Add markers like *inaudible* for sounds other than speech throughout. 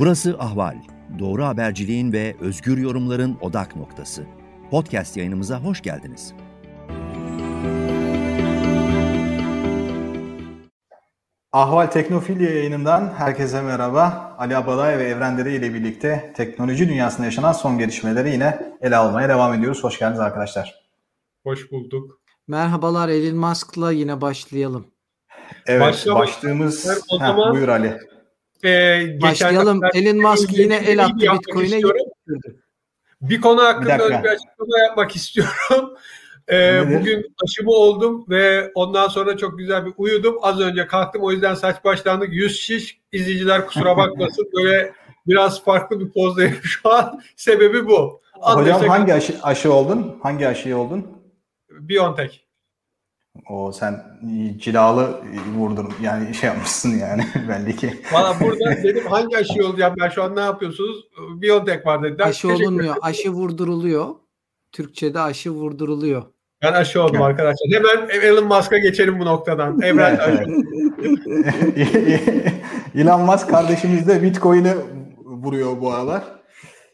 Burası Ahval. Doğru haberciliğin ve özgür yorumların odak noktası. Podcast yayınımıza hoş geldiniz. Ahval Teknofilya yayınından herkese merhaba. Ali Abalay ve Evren Dere ile birlikte teknoloji dünyasında yaşanan son gelişmeleri yine ele almaya devam ediyoruz. Hoş geldiniz arkadaşlar. Hoş bulduk. Merhabalar Elon Musk'la yine başlayalım. Evet Başlamak başlığımız Heh, buyur Ali. E, başlayalım. Elon Musk yine el attı Bitcoin'e. Bir konu hakkında bir, bir açıklama yapmak *laughs* istiyorum. Ee, bugün aşımı oldum ve ondan sonra çok güzel bir uyudum. Az önce kalktım o yüzden saç başlandık. Yüz şiş izleyiciler kusura bakmasın. *laughs* Böyle biraz farklı bir pozdayım *laughs* şu an. Sebebi bu. Hocam Anlaştık. hangi aşı, aşı oldun? Hangi aşıyı oldun? Biontech. O sen cilalı vurdun yani şey yapmışsın yani *laughs* belli ki. Valla burada *laughs* dedim hangi aşı olacağım ben şu an ne yapıyorsunuz? Biontech var dediler. Aşı olunmuyor. Aşı vurduruluyor. Türkçe'de aşı vurduruluyor. Ben aşı oldum arkadaşlar. Hemen Elon Musk'a geçelim bu noktadan. *laughs* Evren Elon Musk kardeşimiz de Bitcoin'i vuruyor bu aralar.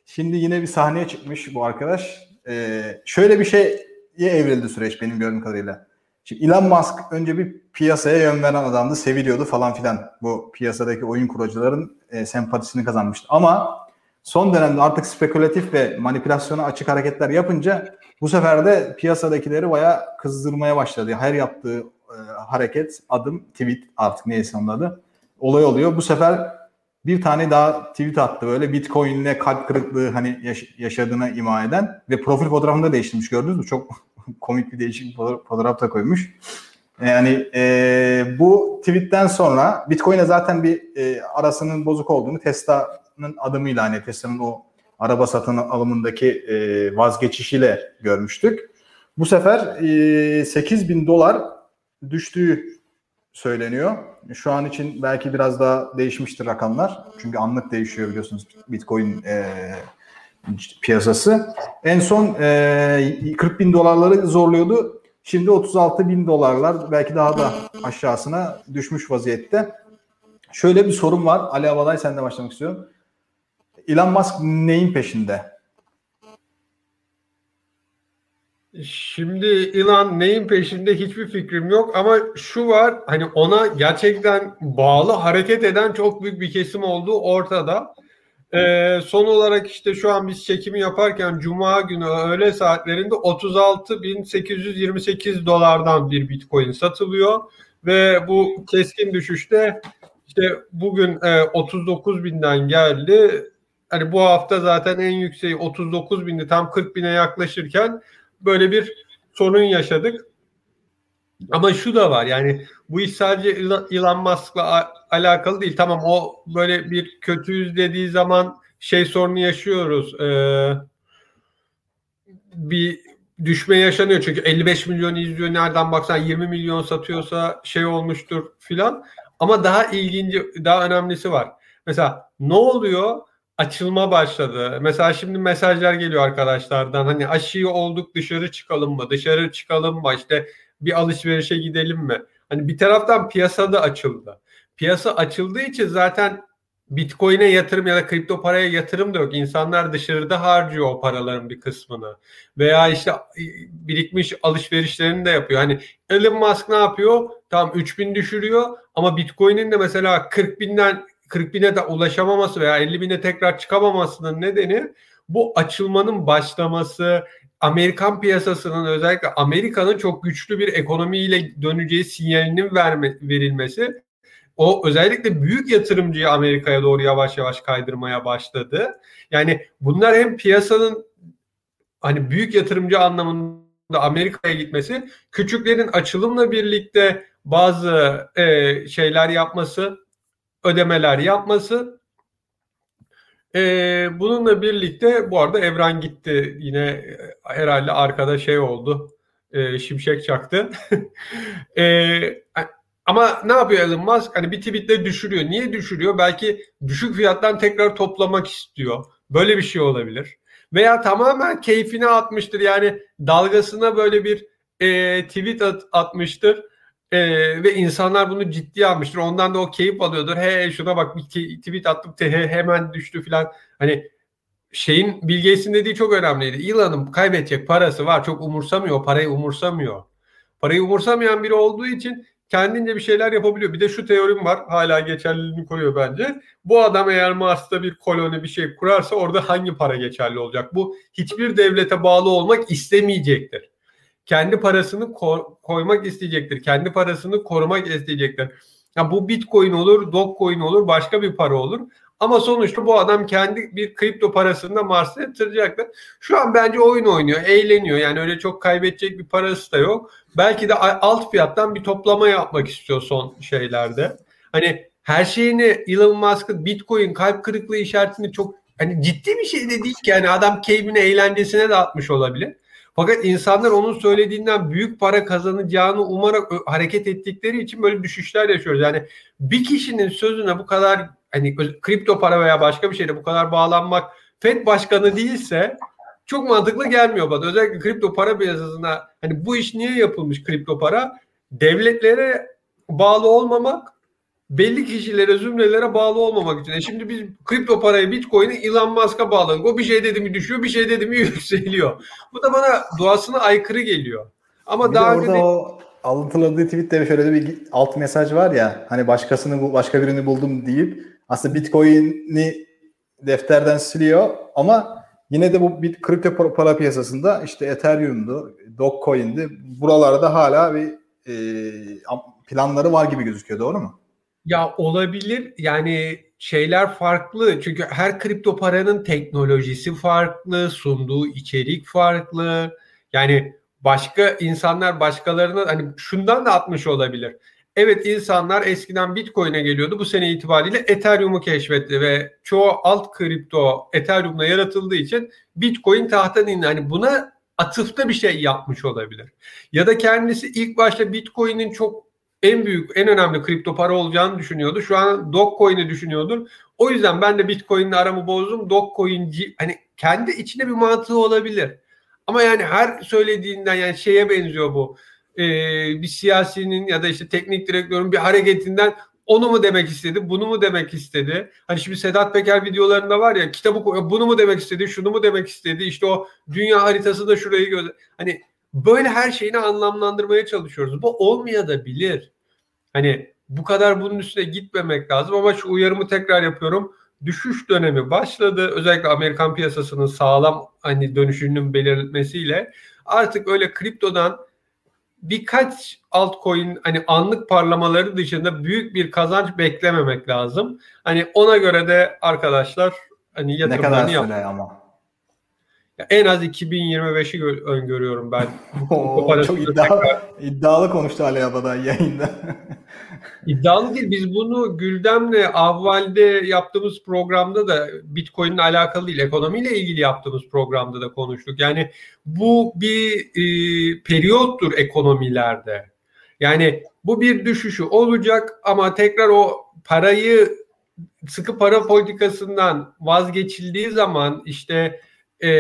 Şimdi yine bir sahneye çıkmış bu arkadaş. Ee, şöyle bir şeye evrildi süreç benim gördüğüm kadarıyla. Şimdi Elon Musk önce bir piyasaya yön veren adamdı, seviliyordu falan filan. Bu piyasadaki oyun kurucuların e, sempatisini kazanmıştı. Ama son dönemde artık spekülatif ve manipülasyona açık hareketler yapınca bu sefer de piyasadakileri bayağı kızdırmaya başladı. Her yaptığı e, hareket, adım, tweet artık neyse onun adı olay oluyor. Bu sefer bir tane daha tweet attı böyle Bitcoin'le kalp kırıklığı hani yaş- yaşadığına ima eden ve profil fotoğrafını da değiştirmiş gördünüz mü? Çok komik bir değişik fotoğraf da koymuş. Yani e, bu tweetten sonra Bitcoin'e zaten bir e, arasının bozuk olduğunu Tesla'nın adımıyla hani Tesla'nın o araba satın alımındaki e, vazgeçişiyle görmüştük. Bu sefer e, 8 bin dolar düştüğü söyleniyor. Şu an için belki biraz daha değişmiştir rakamlar. Çünkü anlık değişiyor biliyorsunuz Bitcoin e, piyasası. En son e, 40 bin dolarları zorluyordu. Şimdi 36 bin dolarlar belki daha da aşağısına düşmüş vaziyette. Şöyle bir sorun var. Ali Avalay sen de başlamak istiyorum. Elon Musk neyin peşinde? Şimdi Elon neyin peşinde hiçbir fikrim yok ama şu var hani ona gerçekten bağlı hareket eden çok büyük bir kesim olduğu ortada. Ee, son olarak işte şu an biz çekimi yaparken Cuma günü öğle saatlerinde 36.828 dolardan bir Bitcoin satılıyor ve bu keskin düşüşte işte bugün e, 39 binden geldi. Hani bu hafta zaten en yükseği 39 bindi tam 40 bine yaklaşırken böyle bir sorun yaşadık. Ama şu da var yani bu iş sadece Elon Musk'la alakalı değil. Tamam o böyle bir kötüyüz dediği zaman şey sorunu yaşıyoruz. Ee, bir düşme yaşanıyor. Çünkü 55 milyon izliyor. Nereden baksan 20 milyon satıyorsa şey olmuştur filan. Ama daha ilginci, daha önemlisi var. Mesela ne oluyor? Açılma başladı. Mesela şimdi mesajlar geliyor arkadaşlardan. Hani aşıyı olduk dışarı çıkalım mı? Dışarı çıkalım mı? İşte bir alışverişe gidelim mi? Hani bir taraftan piyasada açıldı. Piyasa açıldığı için zaten Bitcoin'e yatırım ya da kripto paraya yatırım da yok. İnsanlar dışarıda harcıyor o paraların bir kısmını. Veya işte birikmiş alışverişlerini de yapıyor. Hani Elon Musk ne yapıyor? Tam 3000 düşürüyor ama Bitcoin'in de mesela 40 binden 40 bine de ulaşamaması veya 50 bine tekrar çıkamamasının nedeni bu açılmanın başlaması, Amerikan piyasasının özellikle Amerika'nın çok güçlü bir ekonomiyle döneceği sinyalinin verme, verilmesi o özellikle büyük yatırımcıyı Amerika'ya doğru yavaş yavaş kaydırmaya başladı. Yani bunlar hem piyasanın hani büyük yatırımcı anlamında Amerika'ya gitmesi, küçüklerin açılımla birlikte bazı e, şeyler yapması, ödemeler yapması ee, bununla birlikte bu arada Evren gitti. Yine e, herhalde arkada şey oldu. E, şimşek çaktı. *laughs* e, ama ne yapıyor Elon Musk? Hani bir tweetle düşürüyor. Niye düşürüyor? Belki düşük fiyattan tekrar toplamak istiyor. Böyle bir şey olabilir. Veya tamamen keyfine atmıştır. Yani dalgasına böyle bir e, tweet at, atmıştır. Ee, ve insanlar bunu ciddiye almıştır. Ondan da o keyif alıyordur. He şuna bak bir tweet attım he, hemen düştü falan. Hani şeyin Bill Gates'in dediği çok önemliydi. Elon'un kaybedecek parası var. Çok umursamıyor. Parayı umursamıyor. Parayı umursamayan biri olduğu için kendince bir şeyler yapabiliyor. Bir de şu teorim var. Hala geçerliliğini koruyor bence. Bu adam eğer Mars'ta bir koloni bir şey kurarsa orada hangi para geçerli olacak? Bu hiçbir devlete bağlı olmak istemeyecektir. Kendi parasını ko- koymak isteyecektir. Kendi parasını korumak isteyecektir. Ya bu Bitcoin olur, Dogecoin olur, başka bir para olur. Ama sonuçta bu adam kendi bir kripto parasını da Mars'a yatıracaktır. Şu an bence oyun oynuyor, eğleniyor. Yani öyle çok kaybedecek bir parası da yok. Belki de alt fiyattan bir toplama yapmak istiyor son şeylerde. Hani her şeyini Elon Musk'ın Bitcoin kalp kırıklığı işaretini çok hani ciddi bir şey de değil ki. Yani adam keyfine, eğlencesine de atmış olabilir. Fakat insanlar onun söylediğinden büyük para kazanacağını umarak hareket ettikleri için böyle düşüşler yaşıyoruz. Yani bir kişinin sözüne bu kadar hani kripto para veya başka bir şeyde bu kadar bağlanmak FED başkanı değilse çok mantıklı gelmiyor bana. Özellikle kripto para piyasasına hani bu iş niye yapılmış kripto para? Devletlere bağlı olmamak belli kişilere, zümrelere bağlı olmamak için. E şimdi biz kripto parayı, bitcoin'i Elon Musk'a bağladık. O bir şey dedi mi düşüyor, bir şey dedi mi *laughs* yükseliyor. Bu da bana doğasına aykırı geliyor. Ama bir daha de orada önce... o alıntıladığı tweette şöyle bir alt mesaj var ya hani başkasını başka birini buldum deyip aslında bitcoin'i defterden siliyor ama yine de bu bit kripto para piyasasında işte Ethereum'du, Dogecoin'di. Buralarda hala bir e, planları var gibi gözüküyor. Doğru mu? Ya olabilir. Yani şeyler farklı. Çünkü her kripto paranın teknolojisi farklı, sunduğu içerik farklı. Yani başka insanlar başkalarına hani şundan da atmış olabilir. Evet insanlar eskiden Bitcoin'e geliyordu. Bu sene itibariyle Ethereum'u keşfetti ve çoğu alt kripto Ethereum'la yaratıldığı için Bitcoin tahttan indi. Hani buna atıfta bir şey yapmış olabilir. Ya da kendisi ilk başta Bitcoin'in çok en büyük, en önemli kripto para olacağını düşünüyordu. Şu an Dogecoin'i düşünüyordur. O yüzden ben de Bitcoin'le aramı bozdum. Dogecoin'ci hani kendi içinde bir mantığı olabilir. Ama yani her söylediğinden yani şeye benziyor bu. Ee, bir siyasinin ya da işte teknik direktörün bir hareketinden onu mu demek istedi, bunu mu demek istedi? Hani şimdi Sedat Peker videolarında var ya kitabı bunu mu demek istedi, şunu mu demek istedi? İşte o dünya haritası da şurayı göz hani böyle her şeyini anlamlandırmaya çalışıyoruz. Bu olmayabilir. Hani bu kadar bunun üstüne gitmemek lazım ama şu uyarımı tekrar yapıyorum. Düşüş dönemi başladı. Özellikle Amerikan piyasasının sağlam hani dönüşünün belirtmesiyle artık öyle kriptodan birkaç altcoin hani anlık parlamaları dışında büyük bir kazanç beklememek lazım. Hani ona göre de arkadaşlar hani yatırımlarını yap. Ne kadar süre ama? En az 2025'i öngörüyorum ben. *laughs* Oo, çok iddialı, iddialı konuştu Ali Abadan yayında. *laughs* İddialı değil. Biz bunu Güldem'le avvalde yaptığımız programda da Bitcoin'le alakalı değil, ekonomiyle ilgili yaptığımız programda da konuştuk. Yani bu bir e, periyottur ekonomilerde. Yani bu bir düşüşü olacak ama tekrar o parayı sıkı para politikasından vazgeçildiği zaman işte e,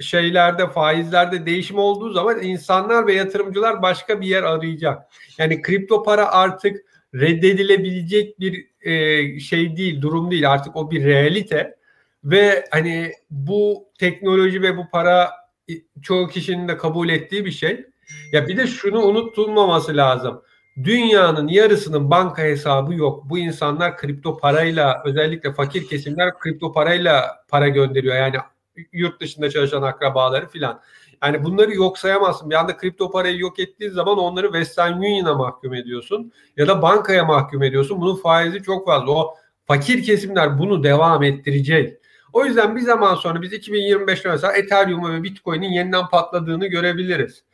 şeylerde faizlerde değişim olduğu zaman insanlar ve yatırımcılar başka bir yer arayacak. Yani kripto para artık reddedilebilecek bir e, şey değil, durum değil. Artık o bir realite ve hani bu teknoloji ve bu para çoğu kişinin de kabul ettiği bir şey. Ya bir de şunu unutulmaması lazım. Dünyanın yarısının banka hesabı yok. Bu insanlar kripto parayla özellikle fakir kesimler kripto parayla para gönderiyor. Yani yurt dışında çalışan akrabaları filan. Yani bunları yok sayamazsın. Bir anda kripto parayı yok ettiğin zaman onları Western Union'a mahkum ediyorsun ya da bankaya mahkum ediyorsun. Bunun faizi çok fazla. O fakir kesimler bunu devam ettirecek. O yüzden bir zaman sonra biz 2025'te mesela Ethereum ve Bitcoin'in yeniden patladığını görebiliriz.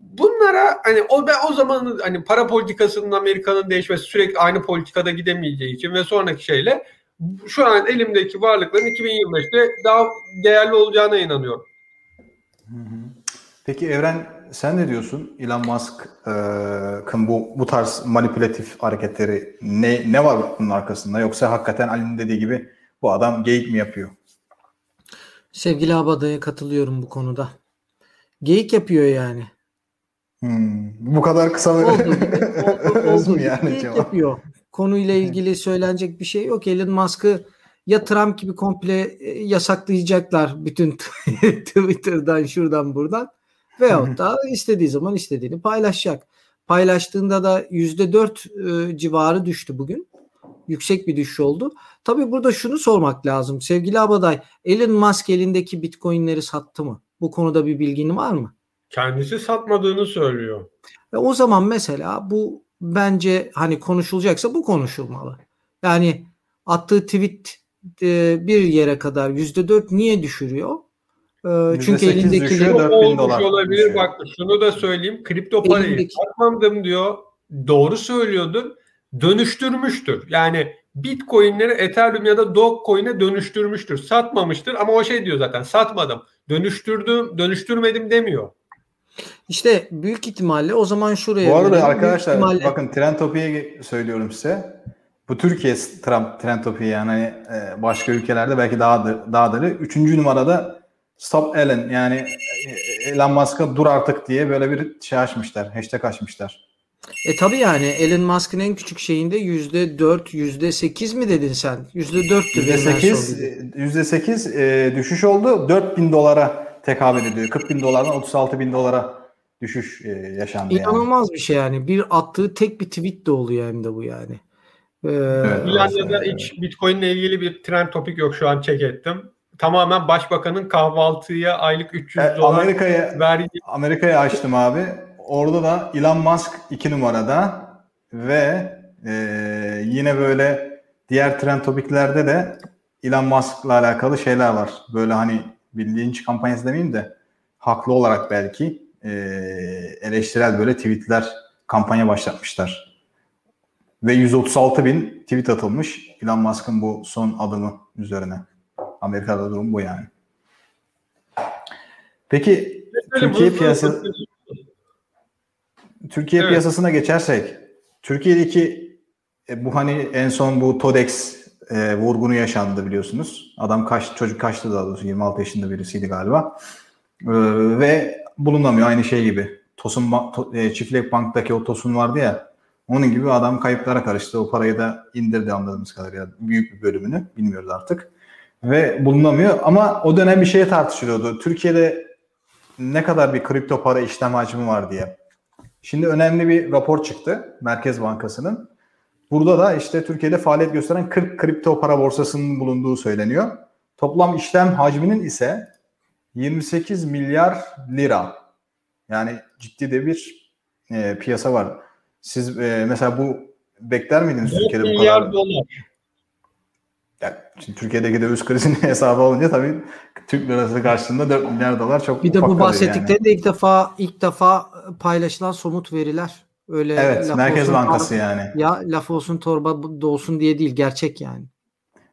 Bunlara hani o ben o zaman hani para politikasının Amerika'nın değişmesi sürekli aynı politikada gidemeyeceği için ve sonraki şeyle şu an elimdeki varlıkların 2025'te daha değerli olacağına inanıyorum. Peki Evren sen ne diyorsun? Elon Musk'ın bu bu tarz manipülatif hareketleri ne ne var bunun arkasında yoksa hakikaten Ali'nin dediği gibi bu adam geyik mi yapıyor? Sevgili Abada'ya katılıyorum bu konuda. Geyik yapıyor yani. Hmm, bu kadar kısa mı? Olduğu gibi, oldu, Öz mü olduğu yani gibi cevap? yapıyor. Konuyla ilgili söylenecek bir şey yok. Elon Musk'ı ya Trump gibi komple e, yasaklayacaklar bütün *laughs* Twitter'dan şuradan buradan veyahut da *laughs* istediği zaman istediğini paylaşacak. Paylaştığında da %4 e, civarı düştü bugün. Yüksek bir düşüş oldu. Tabii burada şunu sormak lazım. Sevgili Abaday, Elon Musk elindeki bitcoinleri sattı mı? Bu konuda bir bilgin var mı? Kendisi satmadığını söylüyor. Ve o zaman mesela bu bence hani konuşulacaksa bu konuşulmalı. Yani attığı tweet e, bir yere kadar yüzde dört niye düşürüyor? E, çünkü %8 elindekileri düşüyor, Şu 4000 olmuş dolar olabilir. düşüyor. Bak şunu da söyleyeyim. Kripto parayı Elindeki- satmadım diyor. Doğru söylüyordur. Dönüştürmüştür. Yani Bitcoin'leri Ethereum ya da Dogecoin'e dönüştürmüştür. Satmamıştır ama o şey diyor zaten satmadım. Dönüştürdüm, dönüştürmedim demiyor. İşte büyük ihtimalle o zaman şuraya Bu arada verelim. Arkadaşlar ihtimalle- bakın Trend Topi'ye söylüyorum size. Bu Türkiye Trump Trend Topi yani hani, e, başka ülkelerde belki daha da, daha da üçüncü numarada Stop Elon yani e, Elon Musk'a dur artık diye böyle bir şey açmışlar. Hashtag açmışlar. E tabi yani Elon Musk'ın en küçük şeyinde yüzde dört, yüzde sekiz mi dedin sen? Yüzde dörttü. benim en son %8, bildiğim. %8 e, düşüş oldu. 4000 dolara tekabül ediyor. 40 bin dolardan 36 bin dolara düşüş e, yaşandı yani. İnanılmaz bir şey yani. Bir attığı tek bir tweet de oluyor hem de bu yani. Ee, Finlandiya'da hiç Bitcoin ile ilgili bir trend topik yok şu an check ettim. Tamamen başbakanın kahvaltıya aylık 300 E, dolar Amerika'ya vergi Amerika'yı açtım abi. Orada da Elon Musk 2 numarada ve e, yine böyle diğer trend topiklerde de Elon Musk'la alakalı şeyler var. Böyle hani bilinç kampanyası demeyeyim de haklı olarak belki e, eleştirel böyle tweetler kampanya başlatmışlar. Ve 136 bin tweet atılmış Elon Musk'ın bu son adımı üzerine. Amerika'da durum bu yani. Peki Türkiye piyasası Türkiye Evet. piyasasına geçersek Türkiye'deki e, bu hani en son bu TODEX e, vurgunu yaşandı biliyorsunuz. Adam kaç çocuk kaçtı daha doğrusu 26 yaşında birisiydi galiba. E, ve bulunamıyor aynı şey gibi. Tosun To- e, Çiftlik Bank'taki o Tosun vardı ya. Onun gibi adam kayıplara karıştı. O parayı da indirdi anladığımız kadarıyla. Büyük bir bölümünü bilmiyoruz artık. Ve bulunamıyor ama o dönem bir şeye tartışılıyordu. Türkiye'de ne kadar bir kripto para işlem hacmi var diye. Şimdi önemli bir rapor çıktı Merkez Bankası'nın. Burada da işte Türkiye'de faaliyet gösteren 40 kripto para borsasının bulunduğu söyleniyor. Toplam işlem hacminin ise 28 milyar lira. Yani ciddi de bir e, piyasa var. Siz e, mesela bu bekler miydiniz 4 Türkiye'de bu milyar kadar? dolar. Yani şimdi Türkiye'deki döviz krizinin *laughs* hesabı olunca tabii Türk lirası karşısında 4 milyar dolar çok Bir de bu bahsettikleri de ilk defa ilk defa paylaşılan somut veriler. Öyle Evet, Merkez olsun, Bankası yani. Ya laf olsun torba dolsun diye değil gerçek yani.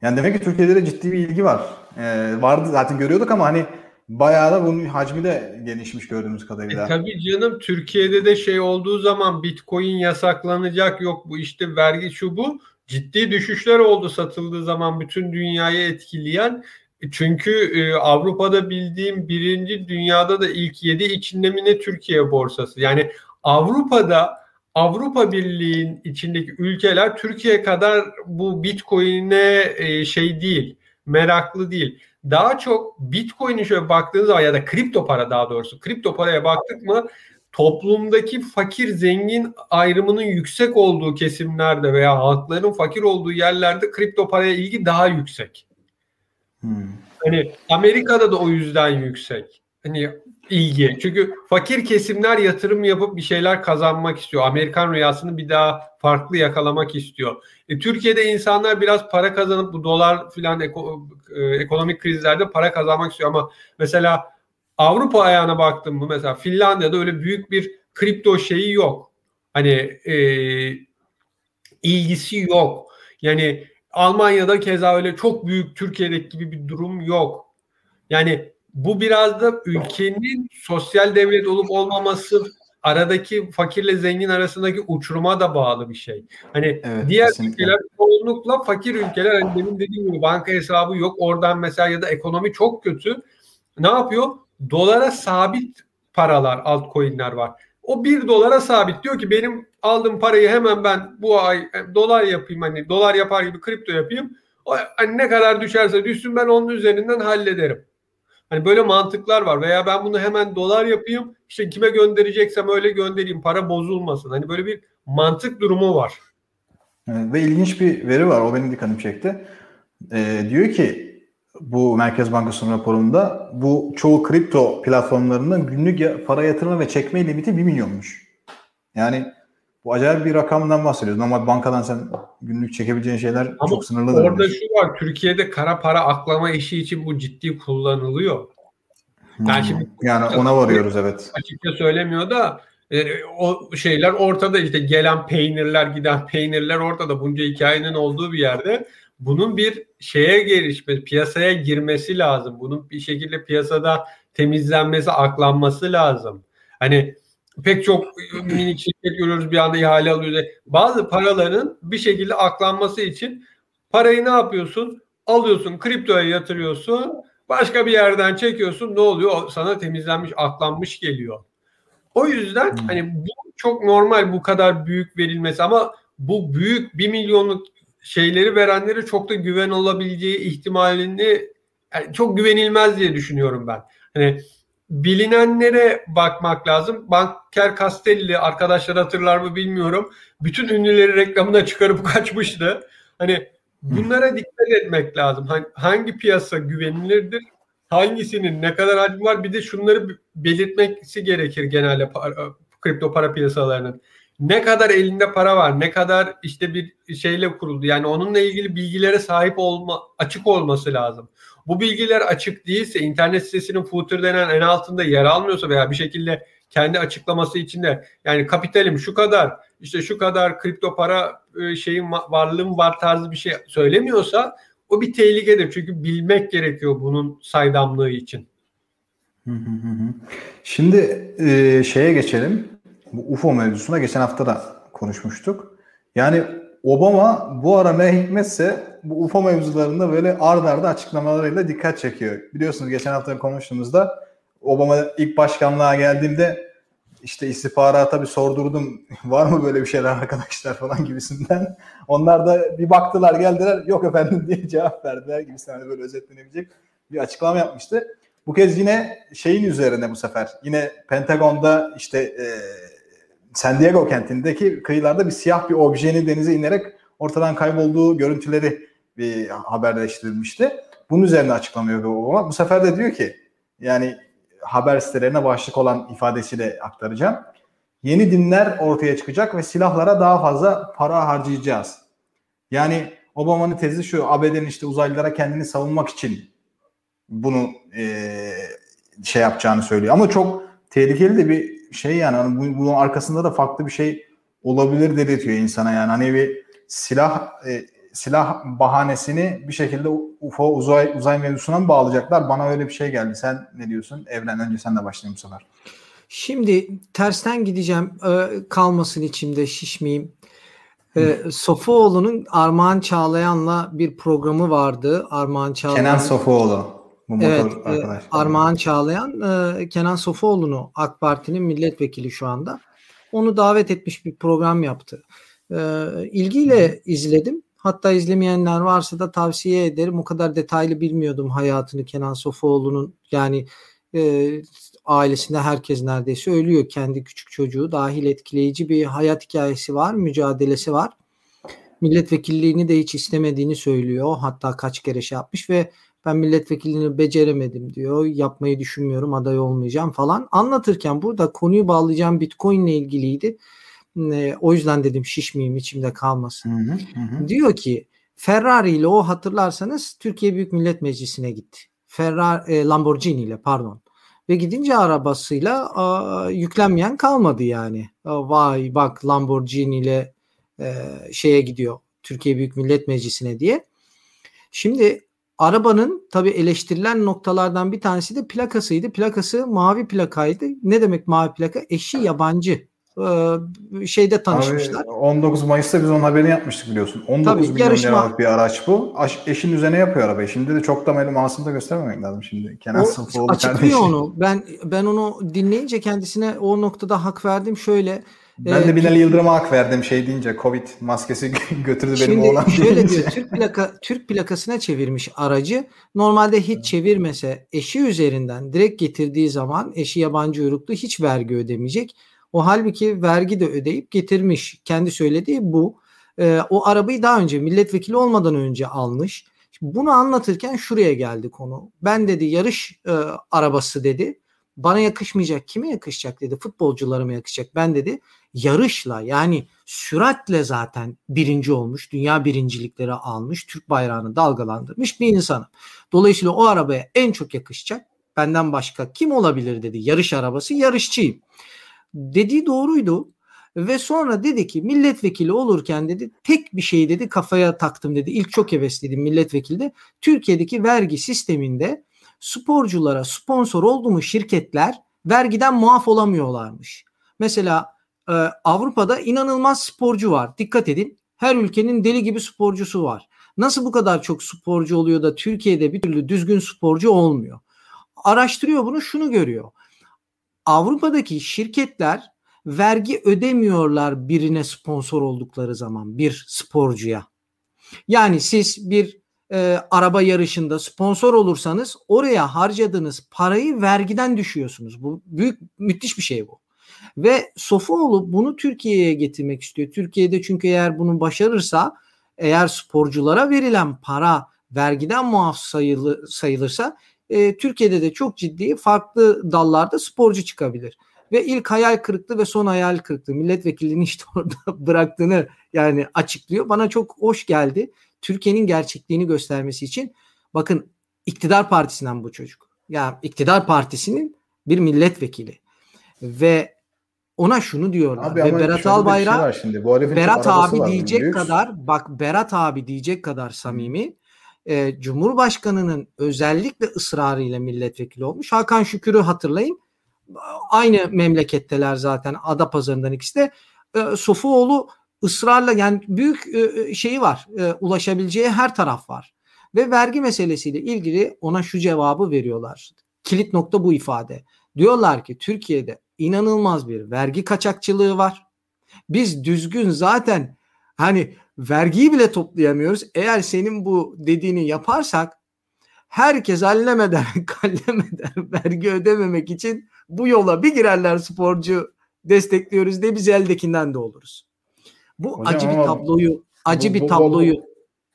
Yani demek ki Türkiye'de de ciddi bir ilgi var. Ee, vardı zaten görüyorduk ama hani bayağı da bunun hacmi de genişmiş gördüğümüz E, kadarıyla. tabii canım Türkiye'de de şey olduğu zaman Bitcoin yasaklanacak yok bu işte vergi şu bu ciddi düşüşler oldu satıldığı zaman bütün dünyayı etkileyen E, çünkü e, Avrupa'da bildiğim birinci dünyada da ilk yedi içinde mi ne Türkiye borsası yani Avrupa'da Avrupa Birliği'nin içindeki ülkeler Türkiye kadar bu Bitcoin'e e, şey değil meraklı değil daha çok Bitcoin'i şöyle baktığınız zaman ya da kripto para daha doğrusu kripto paraya baktık mı toplumdaki fakir zengin ayrımının yüksek olduğu kesimlerde veya halkların fakir olduğu yerlerde kripto paraya ilgi daha yüksek. Hmm. Hani Amerika'da da o yüzden yüksek. Hani ilgi. Çünkü fakir kesimler yatırım yapıp bir şeyler kazanmak istiyor. Amerikan rüyasını bir daha farklı yakalamak istiyor. E, Türkiye'de insanlar biraz para kazanıp bu dolar filan eko- e, ekonomik krizlerde para kazanmak istiyor ama mesela Avrupa ayağına baktım mı mesela Finlandiya'da öyle büyük bir kripto şeyi yok. Hani e, ilgisi yok. Yani Almanya'da keza öyle çok büyük Türkiye'deki gibi bir durum yok. Yani bu biraz da ülkenin sosyal devlet olup olmaması aradaki fakirle zengin arasındaki uçuruma da bağlı bir şey. Hani Evet, diğer kesinlikle. ülkeler çoğunlukla fakir ülkeler hani demin dediğim gibi banka hesabı yok. Oradan mesela ya da ekonomi çok kötü. Ne yapıyor? Dolara sabit paralar, altcoin'ler var. O 1 dolara sabit. Diyor ki benim aldığım parayı hemen ben bu ay e, dolar yapayım hani dolar yapar gibi kripto yapayım. O, hani ne kadar düşerse düşsün ben onun üzerinden hallederim. Hani böyle mantıklar var veya ben bunu hemen dolar yapayım işte kime göndereceksem öyle göndereyim para bozulmasın. Hani böyle bir mantık durumu var. ve ilginç bir veri var o benim dikkatimi çekti. Ee, diyor ki bu Merkez Bankası'nın raporunda bu çoğu kripto platformlarının günlük para yatırma ve çekme limiti 1 milyonmuş. Yani bu acayip bir rakamdan bahsediyoruz. Normal bankadan sen günlük çekebileceğin şeyler Ama çok sınırlı. Orada şu var. Türkiye'de kara para aklama işi için bu ciddi kullanılıyor. Yani, hmm. şimdi, yani ona varıyoruz evet. Açıkça söylemiyor da e, o şeyler ortada işte gelen peynirler giden peynirler ortada bunca hikayenin olduğu bir yerde bunun bir şeye gelişmesi, piyasaya girmesi lazım. Bunun bir şekilde piyasada temizlenmesi, aklanması lazım. Hani pek çok minik şirket görüyoruz bir anda ihale alıyoruz. Bazı paraların bir şekilde aklanması için parayı ne yapıyorsun? Alıyorsun, kriptoya yatırıyorsun. Başka bir yerden çekiyorsun. Ne oluyor? Sana temizlenmiş, aklanmış geliyor. O yüzden hmm. hani bu çok normal bu kadar büyük verilmesi ama bu büyük bir milyonluk şeyleri verenlere çok da güven olabileceği ihtimalini yani çok güvenilmez diye düşünüyorum ben. Hani bilinenlere bakmak lazım. Banker Castelli arkadaşlar hatırlar mı bilmiyorum. Bütün ünlüleri reklamına çıkarıp *laughs* kaçmıştı. Hani bunlara dikkat etmek lazım. Hangi piyasa güvenilirdir? Hangisinin ne kadar hacmi var? Bir de şunları belirtmesi gerekir genelde para, kripto para piyasalarının. Ne kadar elinde para var, ne kadar işte bir şeyle kuruldu. Yani onunla ilgili bilgilere sahip olma, açık olması lazım. Bu bilgiler açık değilse, internet sitesinin footer denen en altında yer almıyorsa veya bir şekilde kendi açıklaması içinde yani kapitalim şu kadar işte şu kadar kripto para e, şeyin varlığım var tarzı bir şey söylemiyorsa o bir tehlikedir. Çünkü bilmek gerekiyor bunun saydamlığı için. Şimdi e, şeye geçelim. Bu UFO mevzusuna geçen hafta da konuşmuştuk. Yani Obama bu ara ne hikmetse bu UFO mevzularında böyle ard arda açıklamalarıyla dikkat çekiyor. Biliyorsunuz geçen hafta konuştuğumuzda Obama ilk başkanlığa geldiğinde işte istihbarata bir sordurdum *laughs* var mı böyle bir şeyler arkadaşlar falan gibisinden. Onlar da bir baktılar geldiler yok efendim diye *laughs* cevap verdiler gibisinden hani böyle özetlenebilecek bir açıklama yapmıştı. Bu kez yine şeyin üzerine bu sefer yine Pentagon'da işte e, San Diego kentindeki kıyılarda bir siyah bir objenin denize inerek ortadan kaybolduğu görüntüleri bir haberleştirilmişti. Bunun üzerine açıklamıyor Obama. Bu sefer de diyor ki yani haber sitelerine başlık olan ifadesiyle aktaracağım. Yeni dinler ortaya çıkacak ve silahlara daha fazla para harcayacağız. Yani Obama'nın tezi şu ABD'nin işte uzaylılara kendini savunmak için bunu e, şey yapacağını söylüyor. Ama çok tehlikeli de bir şey yani hani bunun arkasında da farklı bir şey olabilir dedirtiyor insana yani. Hani bir silah e, silah bahanesini bir şekilde UFO uzay uzay mevzusuna mı bağlayacaklar? Bana öyle bir şey geldi. Sen ne diyorsun? Evren önce sen de başlayayım bu sefer. Şimdi tersten gideceğim. Ee, kalmasın içimde şişmeyeyim. Ee, Sofuoğlu'nun Armağan Çağlayan'la bir programı vardı. Armağan Çağlayan. Kenan Sofuoğlu. Bu evet, e, Armağan Çağlayan e, Kenan Sofuoğlu'nu AK Parti'nin milletvekili şu anda. Onu davet etmiş bir program yaptı. E, ilgiyle izledim. Hatta izlemeyenler varsa da tavsiye ederim. O kadar detaylı bilmiyordum hayatını Kenan Sofuoğlu'nun. Yani e, ailesinde herkes neredeyse ölüyor. Kendi küçük çocuğu dahil etkileyici bir hayat hikayesi var, mücadelesi var. Milletvekilliğini de hiç istemediğini söylüyor. Hatta kaç kere şey yapmış ve ben milletvekilliğini beceremedim diyor. Yapmayı düşünmüyorum aday olmayacağım falan. Anlatırken burada konuyu bağlayacağım Bitcoin ile ilgiliydi. E, o yüzden dedim şişmeyeyim içimde kalmasın. Hı hı hı. Diyor ki Ferrari ile o hatırlarsanız Türkiye Büyük Millet Meclisi'ne gitti. Ferrari e, Lamborghini ile pardon. Ve gidince arabasıyla a, yüklenmeyen kalmadı yani. A, vay bak Lamborghini ile e, şeye gidiyor. Türkiye Büyük Millet Meclisi'ne diye. Şimdi arabanın tabi eleştirilen noktalardan bir tanesi de plakasıydı. Plakası mavi plakaydı. Ne demek mavi plaka? Eşi yabancı e, şeyde tanışmışlar. Abi, 19 Mayıs'ta biz onun haberini yapmıştık biliyorsun. 19 Tabii, yarışma... liralık bir araç bu. Eşin üzerine yapıyor arabayı. Şimdi de çok da benim aslında göstermemek lazım şimdi. Kenan o, açıklıyor onu. Ben ben onu dinleyince kendisine o noktada hak verdim. Şöyle ben de Binali Yıldırım'a hak verdim şey deyince Covid maskesi *laughs* götürdü benim Şimdi oğlan. Şöyle diyor Türk plaka Türk plakasına çevirmiş aracı. Normalde hiç çevirmese eşi üzerinden direkt getirdiği zaman eşi yabancı uyruklu hiç vergi ödemeyecek. O halbuki vergi de ödeyip getirmiş. Kendi söylediği bu. Ee, o arabayı daha önce milletvekili olmadan önce almış. Bunu anlatırken şuraya geldi konu. Ben dedi yarış e, arabası dedi. Bana yakışmayacak. Kime yakışacak dedi. Futbolcularıma yakışacak. Ben dedi yarışla yani süratle zaten birinci olmuş. Dünya birincilikleri almış. Türk bayrağını dalgalandırmış bir insanım. Dolayısıyla o arabaya en çok yakışacak. Benden başka kim olabilir dedi. Yarış arabası yarışçıyım. Dediği doğruydu. Ve sonra dedi ki milletvekili olurken dedi tek bir şey dedi kafaya taktım dedi. İlk çok hevesledim milletvekilde. Türkiye'deki vergi sisteminde sporculara sponsor oldu mu şirketler vergiden muaf olamıyorlarmış. Mesela e, Avrupa'da inanılmaz sporcu var. Dikkat edin. Her ülkenin deli gibi sporcusu var. Nasıl bu kadar çok sporcu oluyor da Türkiye'de bir türlü düzgün sporcu olmuyor? Araştırıyor bunu şunu görüyor. Avrupa'daki şirketler vergi ödemiyorlar birine sponsor oldukları zaman bir sporcuya. Yani siz bir e, araba yarışında sponsor olursanız oraya harcadığınız parayı vergiden düşüyorsunuz. Bu büyük müthiş bir şey bu. Ve Sofuoğlu bunu Türkiye'ye getirmek istiyor. Türkiye'de çünkü eğer bunu başarırsa eğer sporculara verilen para vergiden muaf sayılı, sayılırsa e, Türkiye'de de çok ciddi farklı dallarda sporcu çıkabilir. Ve ilk hayal kırıklığı ve son hayal kırıklığı milletvekilliğini işte *laughs* orada bıraktığını yani açıklıyor. Bana çok hoş geldi. Türkiye'nin gerçekliğini göstermesi için bakın iktidar partisinden bu çocuk. Yani iktidar partisinin bir milletvekili ve ona şunu diyorlar. Abi ve Berat Albayrak şey şimdi. Bu Berat abi diyecek büyük. kadar bak Berat abi diyecek kadar samimi e, Cumhurbaşkanı'nın özellikle ısrarıyla milletvekili olmuş. Hakan Şükür'ü hatırlayın. Aynı memleketteler zaten Adapazarı'ndan ikisi de. E, Sofuoğlu ısrarla yani büyük e, e, şeyi var. E, ulaşabileceği her taraf var. Ve vergi meselesiyle ilgili ona şu cevabı veriyorlar. Kilit nokta bu ifade. Diyorlar ki Türkiye'de inanılmaz bir vergi kaçakçılığı var. Biz düzgün zaten hani vergiyi bile toplayamıyoruz. Eğer senin bu dediğini yaparsak herkes hallemeden *laughs* kallemeden vergi ödememek için bu yola bir girerler sporcu destekliyoruz de biz eldekinden de oluruz. Bu Hocam acı bir tabloyu acı bu, bir tabloyu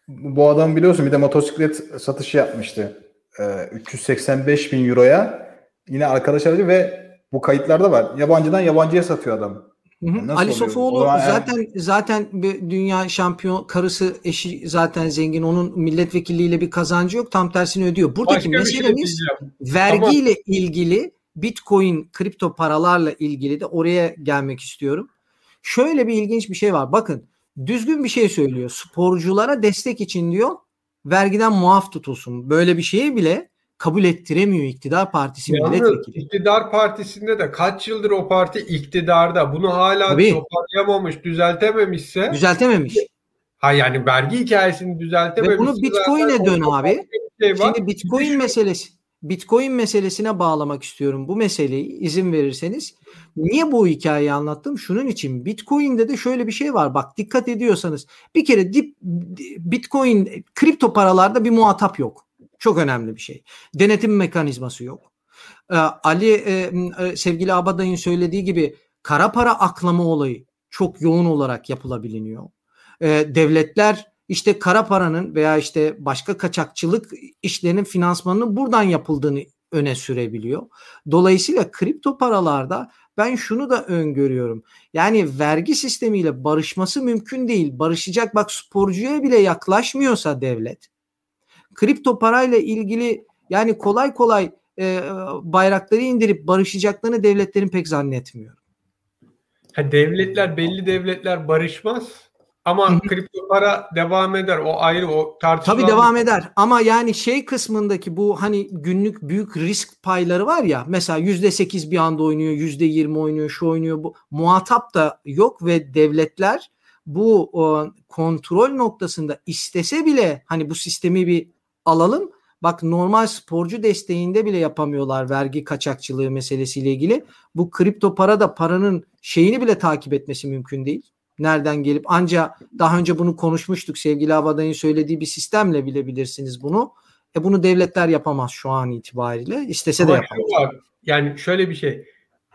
bu, bu adam biliyorsun bir de motosiklet satışı yapmıştı. Ee, 385 bin euroya yine arkadaş aracı ve bu kayıtlarda var. Yabancıdan yabancıya satıyor adam. Hı hı. Ali Sofuoğlu zaten yani... zaten bir dünya şampiyon karısı eşi zaten zengin onun milletvekilliğiyle bir kazancı yok tam tersini ödüyor. Buradaki Başka şey meselemiz şey vergiyle Ama... ilgili Bitcoin kripto paralarla ilgili de oraya gelmek istiyorum. Şöyle bir ilginç bir şey var. Bakın düzgün bir şey söylüyor. Sporculara destek için diyor vergiden muaf tutulsun. Böyle bir şeyi bile kabul ettiremiyor iktidar partisi Yalnız milletvekili. İktidar partisinde de kaç yıldır o parti iktidarda bunu hala Tabii. toparlayamamış, düzeltememişse düzeltememiş. Ha yani vergi hikayesini düzeltememiş. Ve bunu Bitcoin'e dön abi. Şey Şimdi Bitcoin meselesi Bitcoin meselesine bağlamak istiyorum bu meseleyi izin verirseniz. Niye bu hikayeyi anlattım? Şunun için Bitcoin'de de şöyle bir şey var. Bak dikkat ediyorsanız bir kere dip, Bitcoin kripto paralarda bir muhatap yok. Çok önemli bir şey. Denetim mekanizması yok. Ee, Ali e, e, sevgili Abaday'ın söylediği gibi kara para aklama olayı çok yoğun olarak yapılabiliyor. Ee, devletler işte kara paranın veya işte başka kaçakçılık işlerinin finansmanının buradan yapıldığını öne sürebiliyor. Dolayısıyla kripto paralarda ben şunu da öngörüyorum. Yani vergi sistemiyle barışması mümkün değil. Barışacak bak sporcuya bile yaklaşmıyorsa devlet kripto parayla ilgili yani kolay kolay e, bayrakları indirip barışacaklarını devletlerin pek zannetmiyorum. Ha, devletler belli devletler barışmaz. Ama Hı hı. kripto para devam eder. O ayrı o tartışılan. Tabii devam eder ama yani şey kısmındaki bu hani günlük büyük risk payları var ya mesela yüzde sekiz bir anda oynuyor yüzde yirmi oynuyor şu oynuyor bu muhatap da yok ve devletler bu o, kontrol noktasında istese bile hani bu sistemi bir alalım bak normal sporcu desteğinde bile yapamıyorlar vergi kaçakçılığı meselesiyle ilgili bu kripto para da paranın şeyini bile takip etmesi mümkün değil nereden gelip anca daha önce bunu konuşmuştuk sevgili Havaday'ın söylediği bir sistemle bilebilirsiniz bunu. E bunu devletler yapamaz şu an itibariyle. İstese de Ama yapamaz. şu var, Yani şöyle bir şey.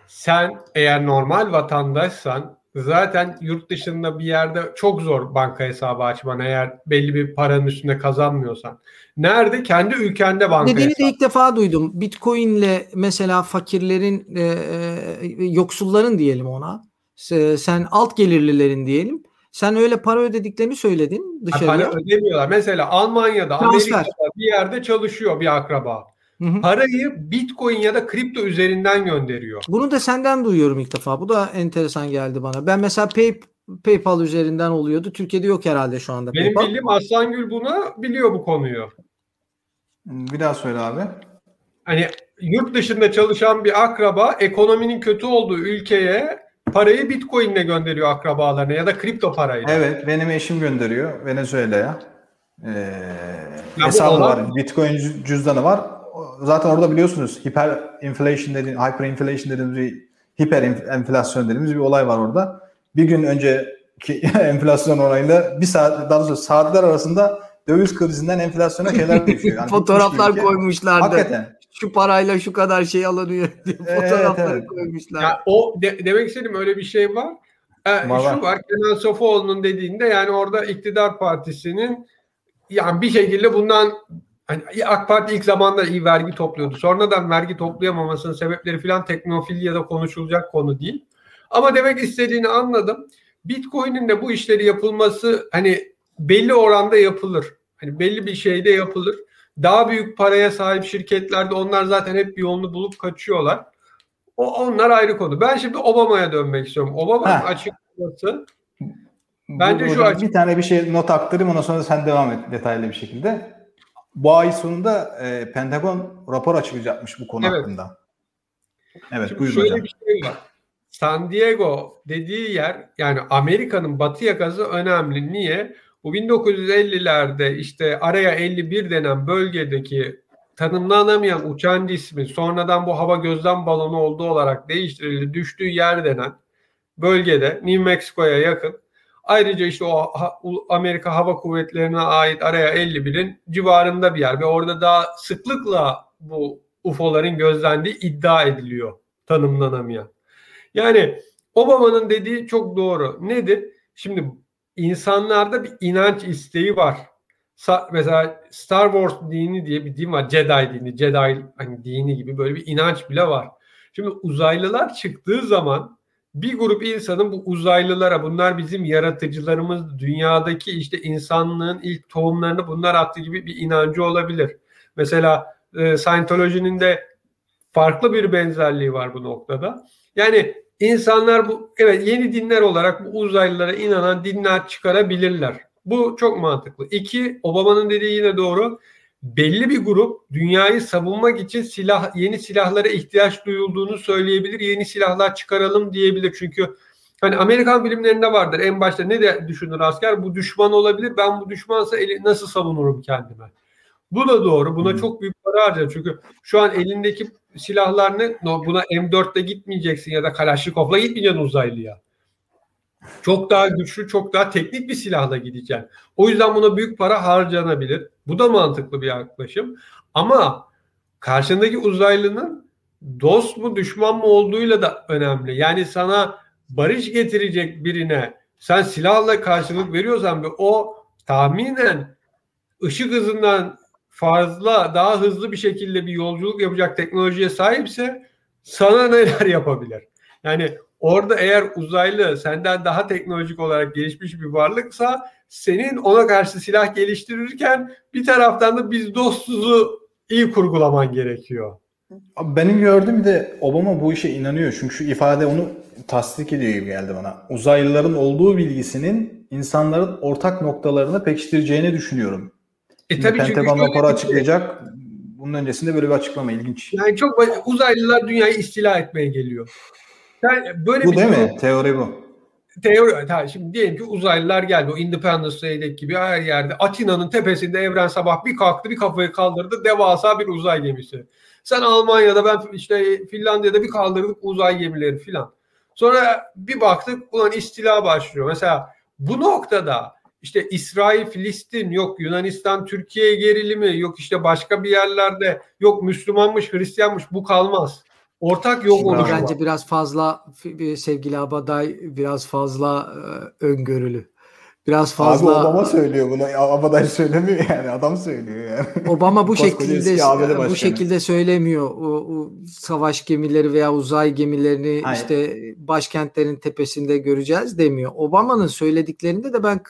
Sen eğer normal vatandaşsan zaten yurt dışında bir yerde çok zor banka hesabı açman eğer belli bir paranın üstünde kazanmıyorsan. Nerede? Kendi ülkende banka Dediğini de hesabı. ilk defa duydum. Bitcoin'le mesela fakirlerin e, e, yoksulların diyelim ona. Se- Sen alt gelirlilerin diyelim. Sen öyle para ödediklerini söyledin Ha, dışarıya. Para ödemiyorlar. Mesela Almanya'da, Transfer. Amerika'da bir yerde çalışıyor bir akraba. Hı hı. Parayı Bitcoin ya da kripto üzerinden gönderiyor. Bunu da senden duyuyorum ilk defa. Bu da enteresan geldi bana. Ben mesela Pay, PayPal üzerinden oluyordu. Türkiye'de yok herhalde şu anda Benim PayPal. bildiğim Aslangül buna biliyor bu konuyu. Bir daha söyle abi. Hani yurt dışında çalışan bir akraba ekonominin kötü olduğu ülkeye parayı Bitcoin'le gönderiyor akrabalarına ya da kripto parayla. Evet benim eşim gönderiyor Venezuela'ya. Ee, hesabı olan- var. Bitcoin cü- cüzdanı var. Zaten orada biliyorsunuz hiper inflation dediğimiz, hyper inflation dediğimiz bir hiper enf- enflasyon dediğimiz bir olay var orada. Bir gün önceki *laughs* enflasyon olayında bir saat daha doğrusu saatler arasında döviz krizinden enflasyona şeyler değişiyor. Yani *laughs* Fotoğraflar koymuşlardı. Hakikaten. Şu parayla şu kadar şey alınıyor diye Evet, fotoğrafları evet. koymuşlar. Ya o de- demek istediğim öyle bir şey var. Ee, Var, şu var Kenan Sofuoğlu'nun dediğinde yani orada iktidar partisinin yani bir şekilde bundan hani AK Parti ilk zamanda iyi vergi topluyordu. Sonradan vergi toplayamamasının sebepleri filan teknofili ya da konuşulacak konu değil. Ama demek istediğini anladım. Bitcoin'in de bu işleri yapılması hani belli oranda yapılır. Hani belli bir şeyde yapılır. Daha büyük paraya sahip şirketlerde onlar zaten hep bir yolunu bulup kaçıyorlar. O onlar ayrı konu. Ben şimdi Obama'ya dönmek istiyorum. Obama'nın açıklaması Bence Bu- şu açık- bir tane bir şey not aktarayım ondan sonra sen devam et detaylı bir şekilde. Bu ay sonunda e, Pentagon rapor açıklayacakmış bu konu Evet. hakkında. Evet Şimdi buyurun şöyle hocam. bir şey var. San Diego dediği yer yani Amerika'nın batı yakası önemli. Niye? Bu 1950'lerde işte araya 51 denen bölgedeki tanımlanamayan uçan cismin sonradan bu hava gözlem balonu olduğu olarak değiştirildi. Düştüğü yer denen bölgede New Mexico'ya yakın. Ayrıca işte o Amerika Hava Kuvvetleri'ne ait araya 51'in civarında bir yer ve orada daha sıklıkla bu UFO'ların gözlendiği iddia ediliyor tanımlanamayan. Yani Obama'nın dediği çok doğru. Nedir? Şimdi insanlarda bir inanç isteği var. Sa- mesela Star Wars dini diye bir din var. Jedi dini, Jedi hani dini gibi böyle bir inanç bile var. Şimdi uzaylılar çıktığı zaman bir grup insanın bu uzaylılara bunlar bizim yaratıcılarımız dünyadaki işte insanlığın ilk tohumlarını bunlar attı gibi bir inancı olabilir. Mesela e, Scientology'nin de farklı bir benzerliği var bu noktada. Yani insanlar bu evet yeni dinler olarak bu uzaylılara inanan dinler çıkarabilirler. Bu çok mantıklı. İki, Obama'nın dediği yine doğru. Belli bir grup dünyayı savunmak için silah yeni silahlara ihtiyaç duyulduğunu söyleyebilir. Yeni silahlar çıkaralım diyebilir. Çünkü hani Amerikan bilimlerinde vardır. En başta ne de düşünür asker? Bu düşman olabilir. Ben bu düşmansa eli, nasıl savunurum kendime? Bu da doğru. Buna Hı. çok büyük para harcar. Çünkü şu an elindeki silahlar ne? No, Buna M4'te gitmeyeceksin ya da Kalaşnikov'la gitmeyeceksin uzaylıya. Çok daha güçlü, çok daha teknik bir silahla gideceksin. O yüzden buna büyük para harcanabilir. Bu da mantıklı bir yaklaşım. Ama karşındaki uzaylının dost mu düşman mı olduğuyla da önemli. Yani sana barış getirecek birine sen silahla karşılık veriyorsan ve o tahminen ışık hızından fazla daha hızlı bir şekilde bir yolculuk yapacak teknolojiye sahipse sana neler *laughs* yapabilir? Yani orada eğer uzaylı senden daha teknolojik olarak gelişmiş bir varlıksa senin ona karşı silah geliştirirken bir taraftan da biz dostuzu iyi kurgulaman gerekiyor. Benim gördüğüm de Obama bu işe inanıyor. Çünkü şu ifade onu tasdik ediyor gibi geldi bana. Uzaylıların olduğu bilgisinin insanların ortak noktalarını pekiştireceğini düşünüyorum. E tabii Pentagon raporu şey- açıklayacak. Bunun öncesinde böyle bir açıklama ilginç. Yani çok uzaylılar dünyayı istila etmeye geliyor. Yani böyle Bu bir değil durum- mi? Teori bu. teori ha, şimdi diyelim ki uzaylılar geldi. O Independence Day'deki gibi her yerde Atina'nın tepesinde evren sabah bir kalktı bir kafayı kaldırdı devasa bir uzay gemisi. Sen Almanya'da ben işte Finlandiya'da bir kaldırdık uzay gemileri filan. Sonra bir baktık ulan istila başlıyor. Mesela bu noktada işte İsrail, Filistin, yok Yunanistan, Türkiye gerilimi, yok işte başka bir yerlerde, yok Müslümanmış, Hristiyanmış bu kalmaz. Ortak yok Şimdi. Bence biraz fazla f- sevgili Abaday biraz fazla e, öngörülü. Biraz fazla Abi Obama söylüyor bunu. Abaday söylemiyor yani. Adam söylüyor yani. Obama bu şekilde bu şekilde söylemiyor. O, o savaş gemileri veya uzay gemilerini Hayır. işte başkentlerin tepesinde göreceğiz demiyor. Obama'nın söylediklerinde de ben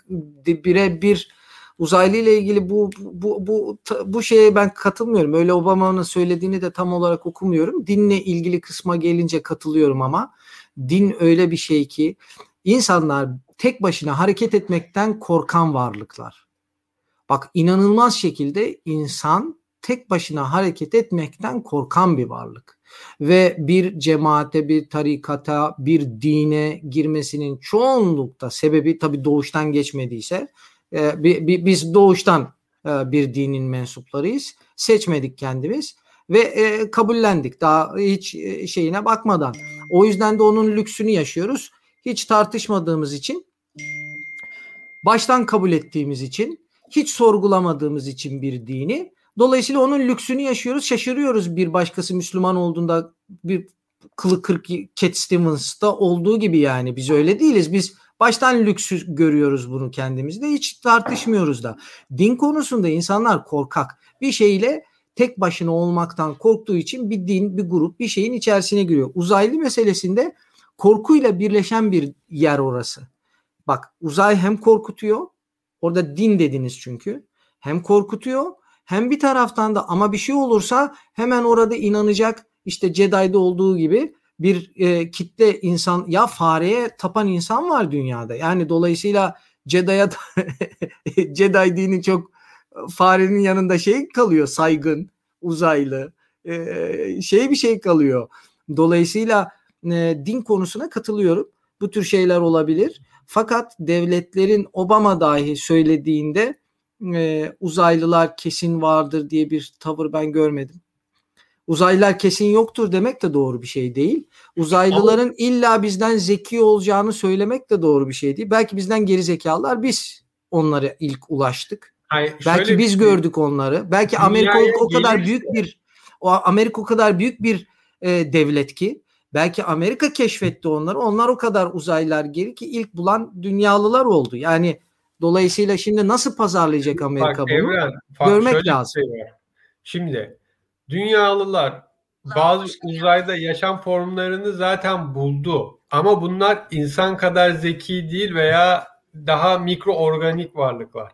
birebir uzaylı ile ilgili bu bu bu bu şeye ben katılmıyorum. Öyle Obama'nın söylediğini de tam olarak okumuyorum. Dinle ilgili kısma gelince katılıyorum ama din öyle bir şey ki insanlar tek başına hareket etmekten korkan varlıklar. Bak inanılmaz şekilde insan tek başına hareket etmekten korkan bir varlık. Ve bir cemaate, bir tarikata, bir dine girmesinin çoğunlukta sebebi tabii doğuştan geçmediyse e, bi- bi- biz doğuştan e, bir dinin mensuplarıyız. Seçmedik kendimiz ve e, kabullendik daha hiç şeyine bakmadan. O yüzden de onun lüksünü yaşıyoruz. Hiç tartışmadığımız için baştan kabul ettiğimiz için hiç sorgulamadığımız için bir dini. Dolayısıyla onun lüksünü yaşıyoruz şaşırıyoruz bir başkası Müslüman olduğunda bir kılı kırk Cat Stevens'ta olduğu gibi yani. Biz öyle değiliz. Biz baştan lüksü görüyoruz bunu kendimizde. Hiç tartışmıyoruz da. Din konusunda insanlar korkak. Bir şeyle tek başına olmaktan korktuğu için bir din bir grup bir şeyin içerisine giriyor. Uzaylı meselesinde korkuyla birleşen bir yer orası Bak uzay hem korkutuyor. Orada din dediniz çünkü. Hem korkutuyor hem bir taraftan da ama bir şey olursa hemen orada inanacak işte Jedi'de olduğu gibi bir e, kitle insan ya fareye tapan insan var dünyada. Yani dolayısıyla Jedi'ye *laughs* Jedi dini çok farenin yanında şey kalıyor saygın, uzaylı e, şey bir şey kalıyor. Dolayısıyla e, din konusuna katılıyorum. Bu tür şeyler olabilir. Fakat devletlerin Obama dahi söylediğinde e, uzaylılar kesin vardır diye bir tavır ben görmedim. Uzaylılar kesin yoktur demek de doğru bir şey değil. Uzaylıların illa bizden zeki olacağını söylemek de doğru bir şey değil. Belki bizden geri zekalılar biz onlara ilk ulaştık. Hayır, Belki biz şey- gördük onları. Belki Amerika o, o kadar gelirse- büyük bir o Amerika o kadar büyük bir e, devlet ki belki Amerika keşfetti onları. Onlar o kadar uzaylılar geri ki ilk bulan dünyalılar oldu. Yani dolayısıyla şimdi nasıl pazarlayacak Amerika Bak bunu? Evren, fa- görmek şöyle bir lazım. şey var. Şimdi dünyalılar bazı uzayda yaşam formlarını zaten buldu. Ama bunlar insan kadar zeki değil veya daha mikroorganik varlıklar.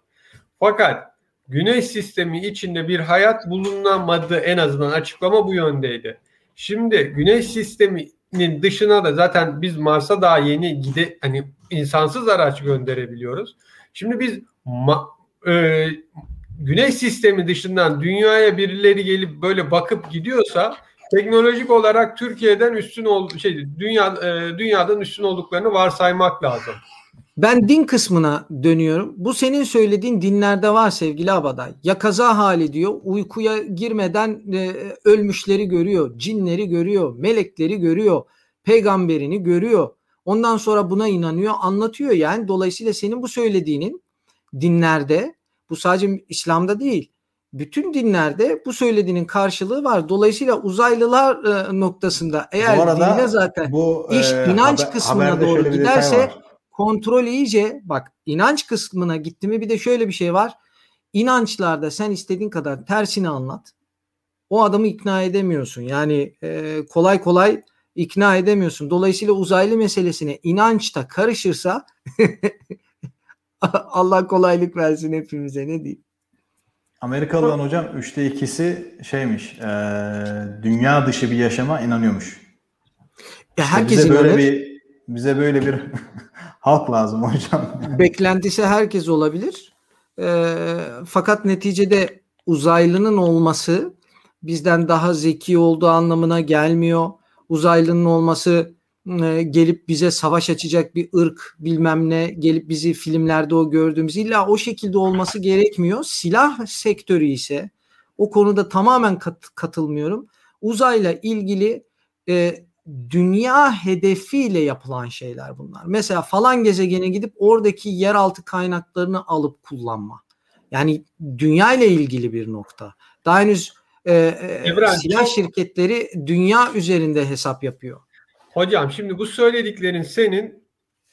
Fakat Güneş sistemi içinde bir hayat bulunamadı en azından açıklama bu yöndeydi. Şimdi Güneş sisteminin dışına da zaten biz Mars'a daha yeni gide hani insansız araç gönderebiliyoruz. Şimdi biz ma- e, Güneş sistemi dışından dünyaya birileri gelip böyle bakıp gidiyorsa teknolojik olarak Türkiye'den üstün ol şey dünya e, dünyadan üstün olduklarını varsaymak lazım. Ben din kısmına dönüyorum. Bu senin söylediğin dinlerde var sevgili Abaday. Ya kaza hali diyor. Uykuya girmeden e, ölmüşleri görüyor, cinleri görüyor, melekleri görüyor, peygamberini görüyor. Ondan sonra buna inanıyor, anlatıyor yani. Dolayısıyla senin bu söylediğinin dinlerde, bu sadece İslam'da değil, bütün dinlerde bu söylediğinin karşılığı var. Dolayısıyla uzaylılar e, noktasında eğer Bu arada dine zaten bu iş e, inanç haber- kısmına doğru giderse. Kontrol iyice bak inanç kısmına gitti mi bir de şöyle bir şey var. İnançlarda sen istediğin kadar tersini anlat. O adamı ikna edemiyorsun. Yani e, kolay kolay ikna edemiyorsun. Dolayısıyla uzaylı meselesine inançta karışırsa *laughs* Allah kolaylık versin hepimize ne diyeyim. Amerikalıların hocam 3'te 2'si şeymiş. e, dünya dışı bir yaşama inanıyormuş. Ya İşte herkesin bize böyle öyle. bir bize böyle bir Halk lazım *laughs* hocam. Beklentisi herkes olabilir. E, fakat neticede uzaylının olması bizden daha zeki olduğu anlamına gelmiyor. Uzaylının olması e, gelip bize savaş açacak bir ırk bilmem ne gelip bizi filmlerde o gördüğümüz illa o şekilde olması gerekmiyor. Silah sektörü ise o konuda tamamen kat, katılmıyorum. Uzayla ilgili e, dünya hedefiyle yapılan şeyler bunlar. Mesela falan gezegene gidip oradaki yeraltı kaynaklarını alıp kullanma. Yani dünya ile ilgili bir nokta. Daha henüz e, Evren, silah şirketleri dünya üzerinde hesap yapıyor. Hocam şimdi bu söylediklerin senin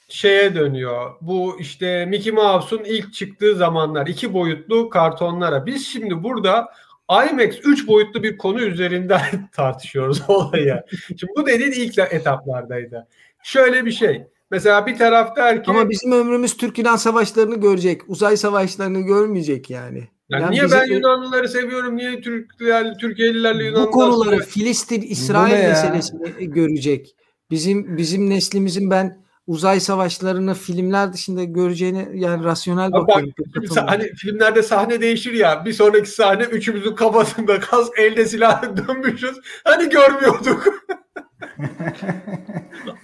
şeye dönüyor. Bu işte Mickey Mouse'un ilk çıktığı zamanlar iki boyutlu kartonlara. Biz şimdi burada IMAX 3 boyutlu bir konu üzerinden *laughs* tartışıyoruz *laughs* olayı. Şimdi bu dediğin ilk etaplardaydı. Şöyle bir şey. Mesela bir taraf der ki... Ama bizim ömrümüz Türk Yunan savaşlarını görecek. Uzay savaşlarını görmeyecek yani. Yani, yani niye bizim... ben Yunanlıları seviyorum? Niye Türkler, Türkiye'lilerle Yunanlılar Bu konuları Filistin, İsrail meselesini görecek. Bizim bizim neslimizin ben uzay savaşlarını filmler dışında göreceğini yani rasyonel bakıyorum. Bak, hani filmlerde sahne değişir ya. Bir sonraki sahne üçümüzün kafasında kask, elde silah *laughs* dönmüşüz. Hani görmüyorduk. *laughs*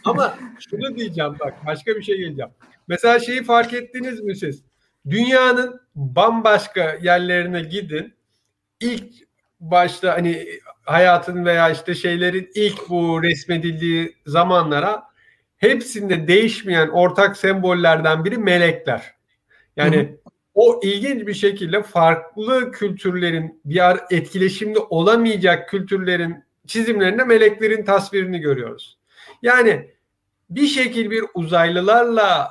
Ama şunu diyeceğim bak başka bir şey geleceğim. Mesela şeyi fark ettiniz mi siz? Dünyanın bambaşka yerlerine gidin. İlk başta hani hayatın veya işte şeylerin ilk bu resmedildiği zamanlara hepsinde değişmeyen ortak sembollerden biri melekler. Yani Hı-hı. o ilginç bir şekilde farklı kültürlerin bir ar etkileşimde olamayacak kültürlerin çizimlerinde meleklerin tasvirini görüyoruz. Yani bir şekil bir uzaylılarla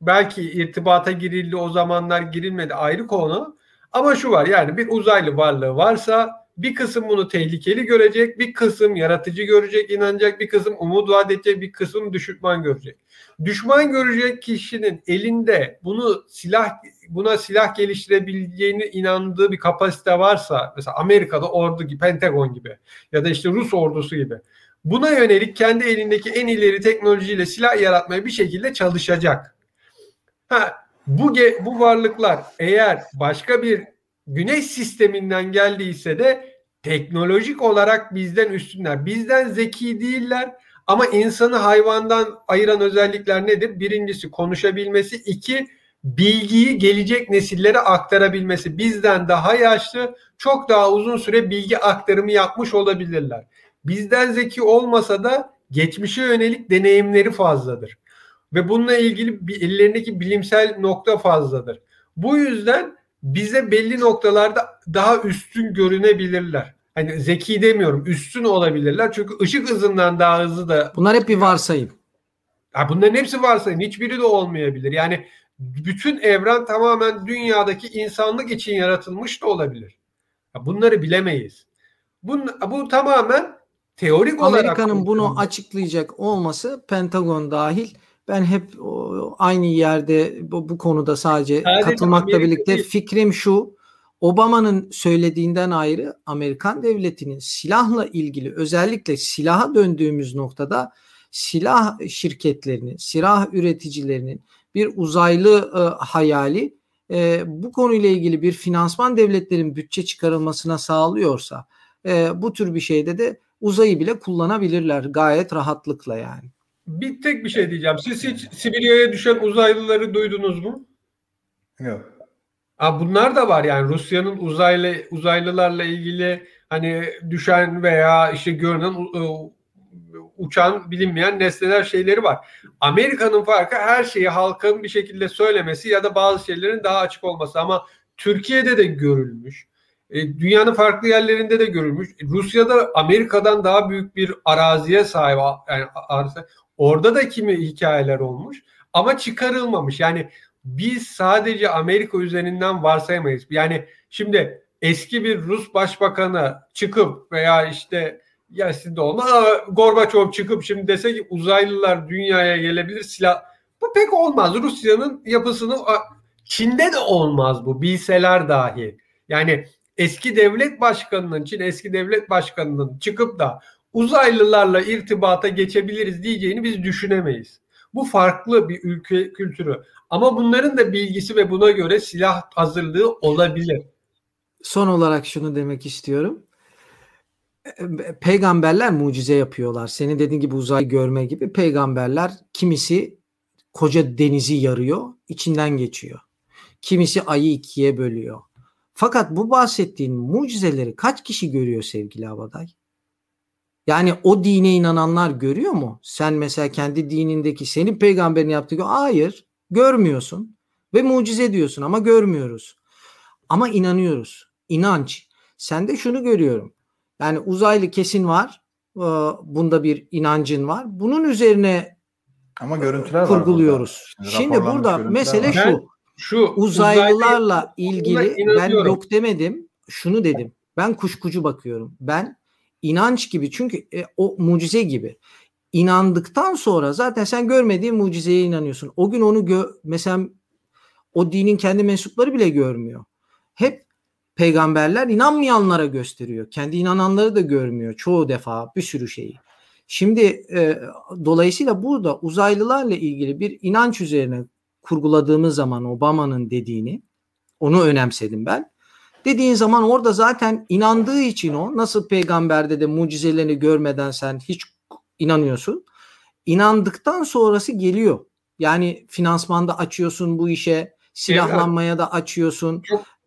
belki irtibata girildi o zamanlar girilmedi ayrı konu. Ama şu var yani bir uzaylı varlığı varsa bir kısım bunu tehlikeli görecek, bir kısım yaratıcı görecek, inanacak, bir kısım umut vaat edecek, bir kısım düşman görecek. Düşman görecek kişinin elinde bunu silah buna silah geliştirebileceğini inandığı bir kapasite varsa mesela Amerika'da ordu gibi, Pentagon gibi ya da işte Rus ordusu gibi buna yönelik kendi elindeki en ileri teknolojiyle silah yaratmaya bir şekilde çalışacak. Ha, bu bu varlıklar eğer başka bir güneş sisteminden geldiyse de teknolojik olarak bizden üstünler. Bizden zeki değiller ama insanı hayvandan ayıran özellikler nedir? Birincisi konuşabilmesi, iki bilgiyi gelecek nesillere aktarabilmesi. Bizden daha yaşlı, çok daha uzun süre bilgi aktarımı yapmış olabilirler. Bizden zeki olmasa da geçmişe yönelik deneyimleri fazladır. Ve bununla ilgili ellerindeki bilimsel nokta fazladır. Bu yüzden bize belli noktalarda daha üstün görünebilirler. Hani zeki demiyorum üstün olabilirler. Çünkü ışık hızından daha hızlı da. Bunlar hep bir varsayım. Ha, bunların hepsi varsayım. Hiçbiri de olmayabilir. Yani bütün evren tamamen dünyadaki insanlık için yaratılmış da olabilir. Ha, bunları bilemeyiz. Bu, bu tamamen teorik Amerika'nın olarak. Amerika'nın bunu açıklayacak olması Pentagon dahil ben hep aynı yerde bu, bu konuda sadece, sadece katılmakla birlikte değil. fikrim şu. Obama'nın söylediğinden ayrı Amerikan devletinin silahla ilgili özellikle silaha döndüğümüz noktada silah şirketlerinin, silah üreticilerinin bir uzaylı e, hayali e, bu konuyla ilgili bir finansman devletlerin bütçe çıkarılmasına sağlıyorsa e, bu tür bir şeyde de uzayı bile kullanabilirler gayet rahatlıkla yani. Bir tek bir şey diyeceğim. Siz hiç Sibirya'ya düşen uzaylıları duydunuz mu? Yok. Aa, bunlar da var yani Rusya'nın uzaylı uzaylılarla ilgili hani düşen veya işte görünen uçan bilinmeyen nesneler şeyleri var. Amerika'nın farkı her şeyi halkın bir şekilde söylemesi ya da bazı şeylerin daha açık olması ama Türkiye'de de görülmüş. E, dünyanın farklı yerlerinde de görülmüş. Rusya'da Amerika'dan daha büyük bir araziye sahip yani arsa. Orada da kimi hikayeler olmuş ama çıkarılmamış. Yani biz sadece Amerika üzerinden varsayamayız. Yani şimdi eski bir Rus başbakanı çıkıp veya işte ya sizde olmaz ama Gorbaçov çıkıp şimdi dese ki uzaylılar dünyaya gelebilir silah bu pek olmaz. Rusya'nın yapısını Çin'de de olmaz bu bilseler dahi. Yani eski devlet başkanının Çin eski devlet başkanının çıkıp da uzaylılarla irtibata geçebiliriz diyeceğini biz düşünemeyiz. Bu farklı bir ülke kültürü. Ama bunların da bilgisi ve buna göre silah hazırlığı olabilir. Son olarak şunu demek istiyorum. Peygamberler mucize yapıyorlar. Senin dediğin gibi uzay görme gibi peygamberler kimisi koca denizi yarıyor, içinden geçiyor. Kimisi ayı ikiye bölüyor. Fakat bu bahsettiğin mucizeleri kaç kişi görüyor sevgili Abaday? Yani o dine inananlar görüyor mu? Sen mesela kendi dinindeki senin peygamberin yaptığı hayır görmüyorsun ve mucize diyorsun ama görmüyoruz. Ama inanıyoruz. İnanç. Sen de şunu görüyorum. Yani uzaylı kesin var. Ee, bunda bir inancın var. Bunun üzerine ama görüntüler kurguluyoruz. Burada. Şimdi, Şimdi burada mesele var. şu. Ben şu uzaylılarla uzaylı, ilgili ben yok demedim. Şunu dedim. Ben kuşkucu bakıyorum. Ben inanç gibi çünkü e, o mucize gibi. İnandıktan sonra zaten sen görmediğin mucizeye inanıyorsun. O gün onu gö mesela o dinin kendi mensupları bile görmüyor. Hep peygamberler inanmayanlara gösteriyor. Kendi inananları da görmüyor çoğu defa bir sürü şeyi. Şimdi e, dolayısıyla burada uzaylılarla ilgili bir inanç üzerine kurguladığımız zaman Obama'nın dediğini onu önemsedim ben. Dediğin zaman orada zaten inandığı için o nasıl peygamberde de mucizelerini görmeden sen hiç inanıyorsun. İnandıktan sonrası geliyor. Yani finansmanda açıyorsun bu işe, silahlanmaya da açıyorsun.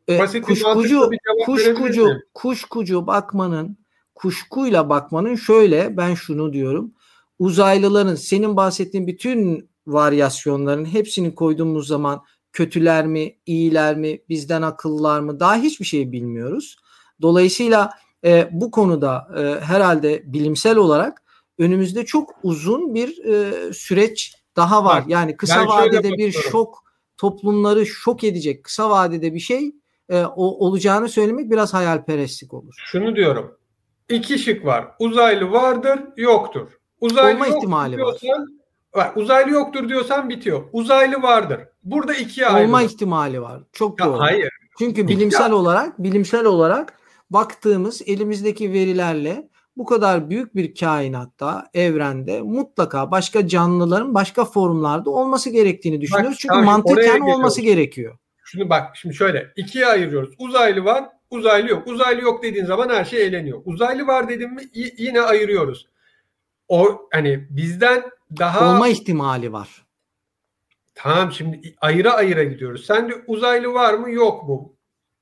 Ee, kuşkucu kuşkucu kuşkucu bakmanın kuşkuyla bakmanın şöyle ben şunu diyorum. Uzaylıların senin bahsettiğin bütün varyasyonların hepsini koyduğumuz zaman kötüler mi, iyiler mi, bizden akıllılar mı daha hiçbir şey bilmiyoruz. Dolayısıyla e, bu konuda e, herhalde bilimsel olarak önümüzde çok uzun bir e, süreç daha var. Yani kısa vadede bir şok toplumları şok edecek kısa vadede bir şey e, o, olacağını söylemek biraz hayalperestlik olur. Şunu diyorum. İki şık var. Uzaylı vardır, yoktur. Uzaylı Olma ihtimali diyorsan, var. var. Uzaylı yoktur diyorsan bitiyor. Uzaylı vardır. Burada ikiye ayrılır. Olma ihtimali var. Çok doğru. hayır. Çünkü bilimsel İki... olarak bilimsel olarak baktığımız elimizdeki verilerle bu kadar büyük bir kainatta, evrende mutlaka başka canlıların başka formlarda olması gerektiğini düşünüyoruz. Bak, Çünkü tamam, mantıken olması gerekiyor. Şunu bak şimdi şöyle ikiye ayırıyoruz. Uzaylı var, uzaylı yok. Uzaylı yok dediğin zaman her şey eğleniyor. Uzaylı var dedim mi yine ayırıyoruz. O hani bizden daha olma ihtimali var. Tamam şimdi ayıra ayıra gidiyoruz. Sen de uzaylı var mı yok mu?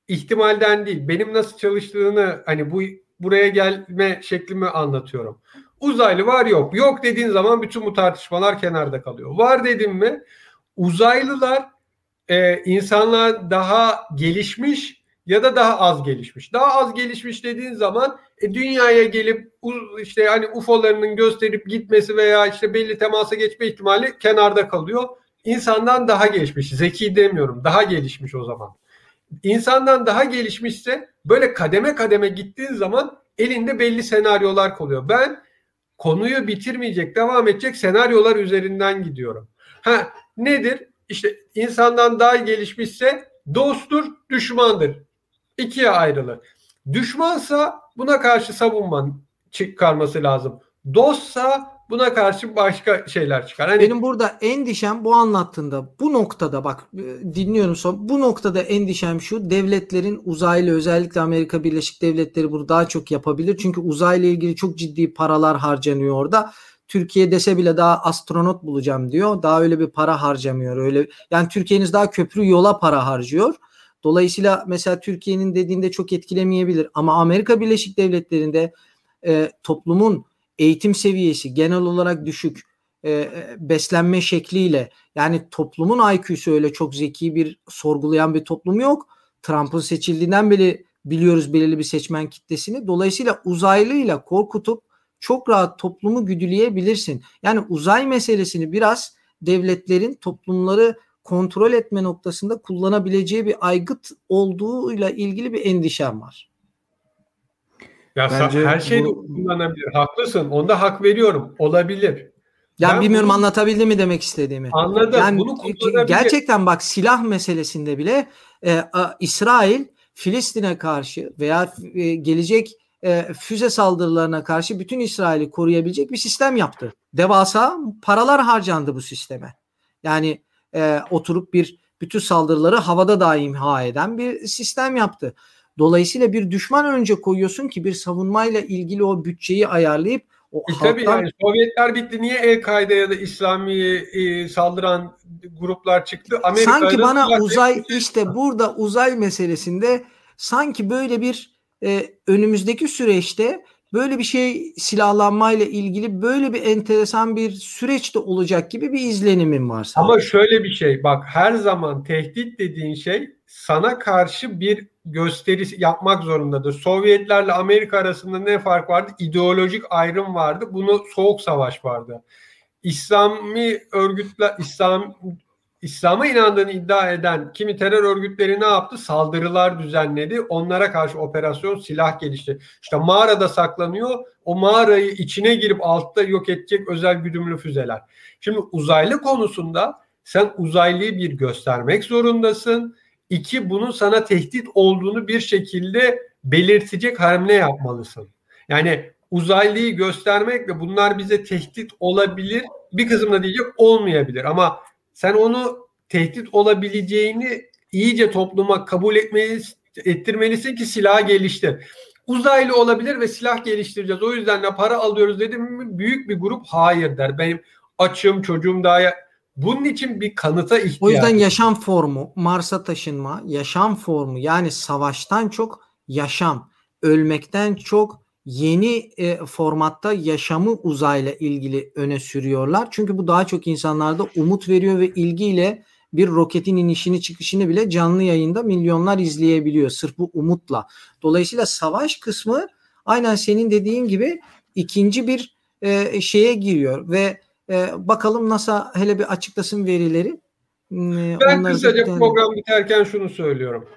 İhtimalden değil. Benim nasıl çalıştığını hani bu buraya gelme şeklimi anlatıyorum. Uzaylı var yok. Yok dediğin zaman bütün bu tartışmalar kenarda kalıyor. Var dedim mi uzaylılar e, insanlar daha gelişmiş ya da daha az gelişmiş. Daha az gelişmiş dediğin zaman e, dünyaya gelip işte hani UFO'larının gösterip gitmesi veya işte belli temasa geçme ihtimali kenarda kalıyor. İnsandan daha gelişmiş. Zeki demiyorum. Daha gelişmiş o zaman. İnsandan daha gelişmişse böyle kademe kademe gittiğin zaman elinde belli senaryolar kalıyor. Ben konuyu bitirmeyecek, devam edecek senaryolar üzerinden gidiyorum. Ha nedir? işte insandan daha gelişmişse dosttur, düşmandır. İkiye ayrılır. Düşmansa buna karşı savunman çıkarması lazım. Dostsa buna karşı başka şeyler çıkar. Hani... Benim burada endişem bu anlattığında bu noktada bak e, dinliyorum son bu noktada endişem şu devletlerin uzaylı özellikle Amerika Birleşik Devletleri bunu daha çok yapabilir. Çünkü uzayla ilgili çok ciddi paralar harcanıyor orada. Türkiye dese bile daha astronot bulacağım diyor. Daha öyle bir para harcamıyor. Öyle yani Türkiye'niz daha köprü yola para harcıyor. Dolayısıyla mesela Türkiye'nin dediğinde çok etkilemeyebilir ama Amerika Birleşik Devletleri'nde e, toplumun eğitim seviyesi genel olarak düşük e, beslenme şekliyle yani toplumun IQ'su öyle çok zeki bir sorgulayan bir toplum yok. Trump'ın seçildiğinden beri biliyoruz belirli bir seçmen kitlesini. Dolayısıyla uzaylıyla korkutup çok rahat toplumu güdüleyebilirsin. Yani uzay meselesini biraz devletlerin toplumları kontrol etme noktasında kullanabileceği bir aygıt olduğuyla ilgili bir endişem var. Ya Bence her şeyi bu... kullanabilir. Haklısın. Onda hak veriyorum. Olabilir. Ya ben bilmiyorum bunu... anlatabildim mi demek istediğimi. Anladım. Yani bunu gerçekten bak silah meselesinde bile e, a, İsrail Filistin'e karşı veya e, gelecek e, füze saldırılarına karşı bütün İsrail'i koruyabilecek bir sistem yaptı. Devasa paralar harcandı bu sisteme. Yani e, oturup bir bütün saldırıları havada da imha eden bir sistem yaptı. Dolayısıyla bir düşman önce koyuyorsun ki bir savunmayla ilgili o bütçeyi ayarlayıp o e tabii yani Sovyetler bitti. Niye El-Kaide ya da İslami e, saldıran gruplar çıktı? Amerika'da sanki bana uzay *laughs* işte burada uzay meselesinde sanki böyle bir e, önümüzdeki süreçte böyle bir şey silahlanmayla ilgili böyle bir enteresan bir süreç de olacak gibi bir izlenimim var. Sana. Ama şöyle bir şey bak her zaman tehdit dediğin şey sana karşı bir gösteri yapmak zorundadır. Sovyetlerle Amerika arasında ne fark vardı? İdeolojik ayrım vardı. Bunu soğuk savaş vardı. İslami örgütler İslam İslam'a inandığını iddia eden kimi terör örgütleri ne yaptı? Saldırılar düzenledi. Onlara karşı operasyon silah gelişti. İşte mağarada saklanıyor. O mağarayı içine girip altta yok edecek özel güdümlü füzeler. Şimdi uzaylı konusunda sen uzaylıyı bir göstermek zorundasın. İki bunun sana tehdit olduğunu bir şekilde belirtecek hamle yapmalısın. Yani uzaylıyı göstermekle bunlar bize tehdit olabilir. Bir kısımda da diyecek olmayabilir ama sen onu tehdit olabileceğini iyice topluma kabul etmeli, ettirmelisin ki silah geliştir. Uzaylı olabilir ve silah geliştireceğiz. O yüzden de para alıyoruz dedim mi büyük bir grup hayır der. Benim açım çocuğum daha bunun için bir kanıta ihtiyaç. O yüzden yaşam formu, Mars'a taşınma, yaşam formu yani savaştan çok yaşam, ölmekten çok yeni e, formatta yaşamı uzayla ilgili öne sürüyorlar. Çünkü bu daha çok insanlarda umut veriyor ve ilgiyle bir roketin inişini çıkışını bile canlı yayında milyonlar izleyebiliyor sırf bu umutla. Dolayısıyla savaş kısmı aynen senin dediğin gibi ikinci bir e, şeye giriyor ve e, bakalım NASA hele bir açıklasın verileri. E, ben kısaca program biterken şunu söylüyorum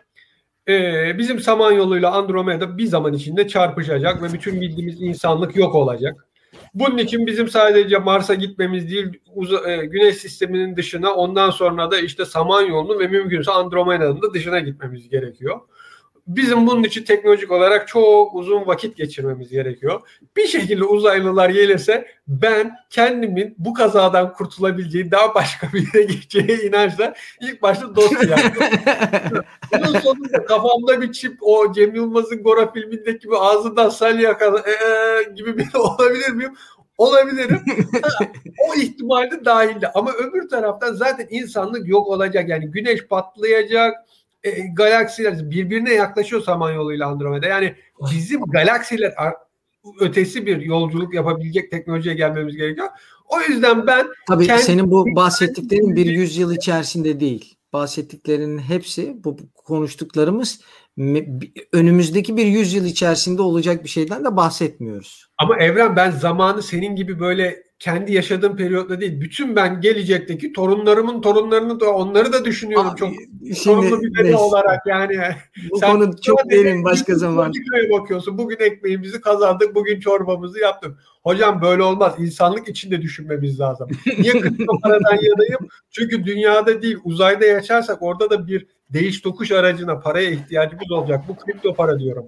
e, bizim Samanyolu'yla Andromeda bir zaman içinde çarpışacak ve bütün bildiğimiz insanlık yok olacak. Bunun için bizim sadece Mars'a gitmemiz değil, uza, e, Güneş sisteminin dışına ondan sonra da işte Samanyolu'nun ve mümkünse Andromeda'nın da dışına gitmemiz gerekiyor. Bizim bunun için teknolojik olarak çok uzun vakit geçirmemiz gerekiyor. Bir şekilde uzaylılar gelirse ben kendimin bu kazadan kurtulabileceği daha başka bir yere geçeceğine inançla ilk başta dost *laughs* yaptım. Bunun sonunda kafamda bir çip o Cem Yılmaz'ın Gora filmindeki gibi ağzından salya kadar ee, gibi bir *laughs* olabilir miyim? Olabilirim. o ihtimalde dahilde. Ama öbür taraftan zaten insanlık yok olacak. Yani güneş patlayacak e, galaksiler birbirine yaklaşıyor Samanyolu ile Andromeda. Yani bizim galaksiler ötesi bir yolculuk yapabilecek teknolojiye gelmemiz gerekiyor. O yüzden ben Tabii kendi... senin bu bahsettiklerin bir yüzyıl içerisinde değil. Bahsettiklerinin hepsi bu konuştuklarımız önümüzdeki bir yüzyıl içerisinde olacak bir şeyden de bahsetmiyoruz. Ama Evren ben zamanı senin gibi böyle kendi yaşadığım periyotta değil. Bütün ben gelecekteki torunlarımın torunlarını da onları da düşünüyorum Abi, çok sorumlu bir bebe olarak yani. Bu Sen konu çok derin başka zaman. bakıyorsun. Bugün ekmeğimizi kazandık. Bugün çorbamızı yaptık. Hocam böyle olmaz. İnsanlık için de düşünmemiz lazım. Niye kripto paradan *laughs* yanayım? Çünkü dünyada değil uzayda yaşarsak orada da bir değiş tokuş aracına paraya ihtiyacımız olacak. Bu kripto para diyorum.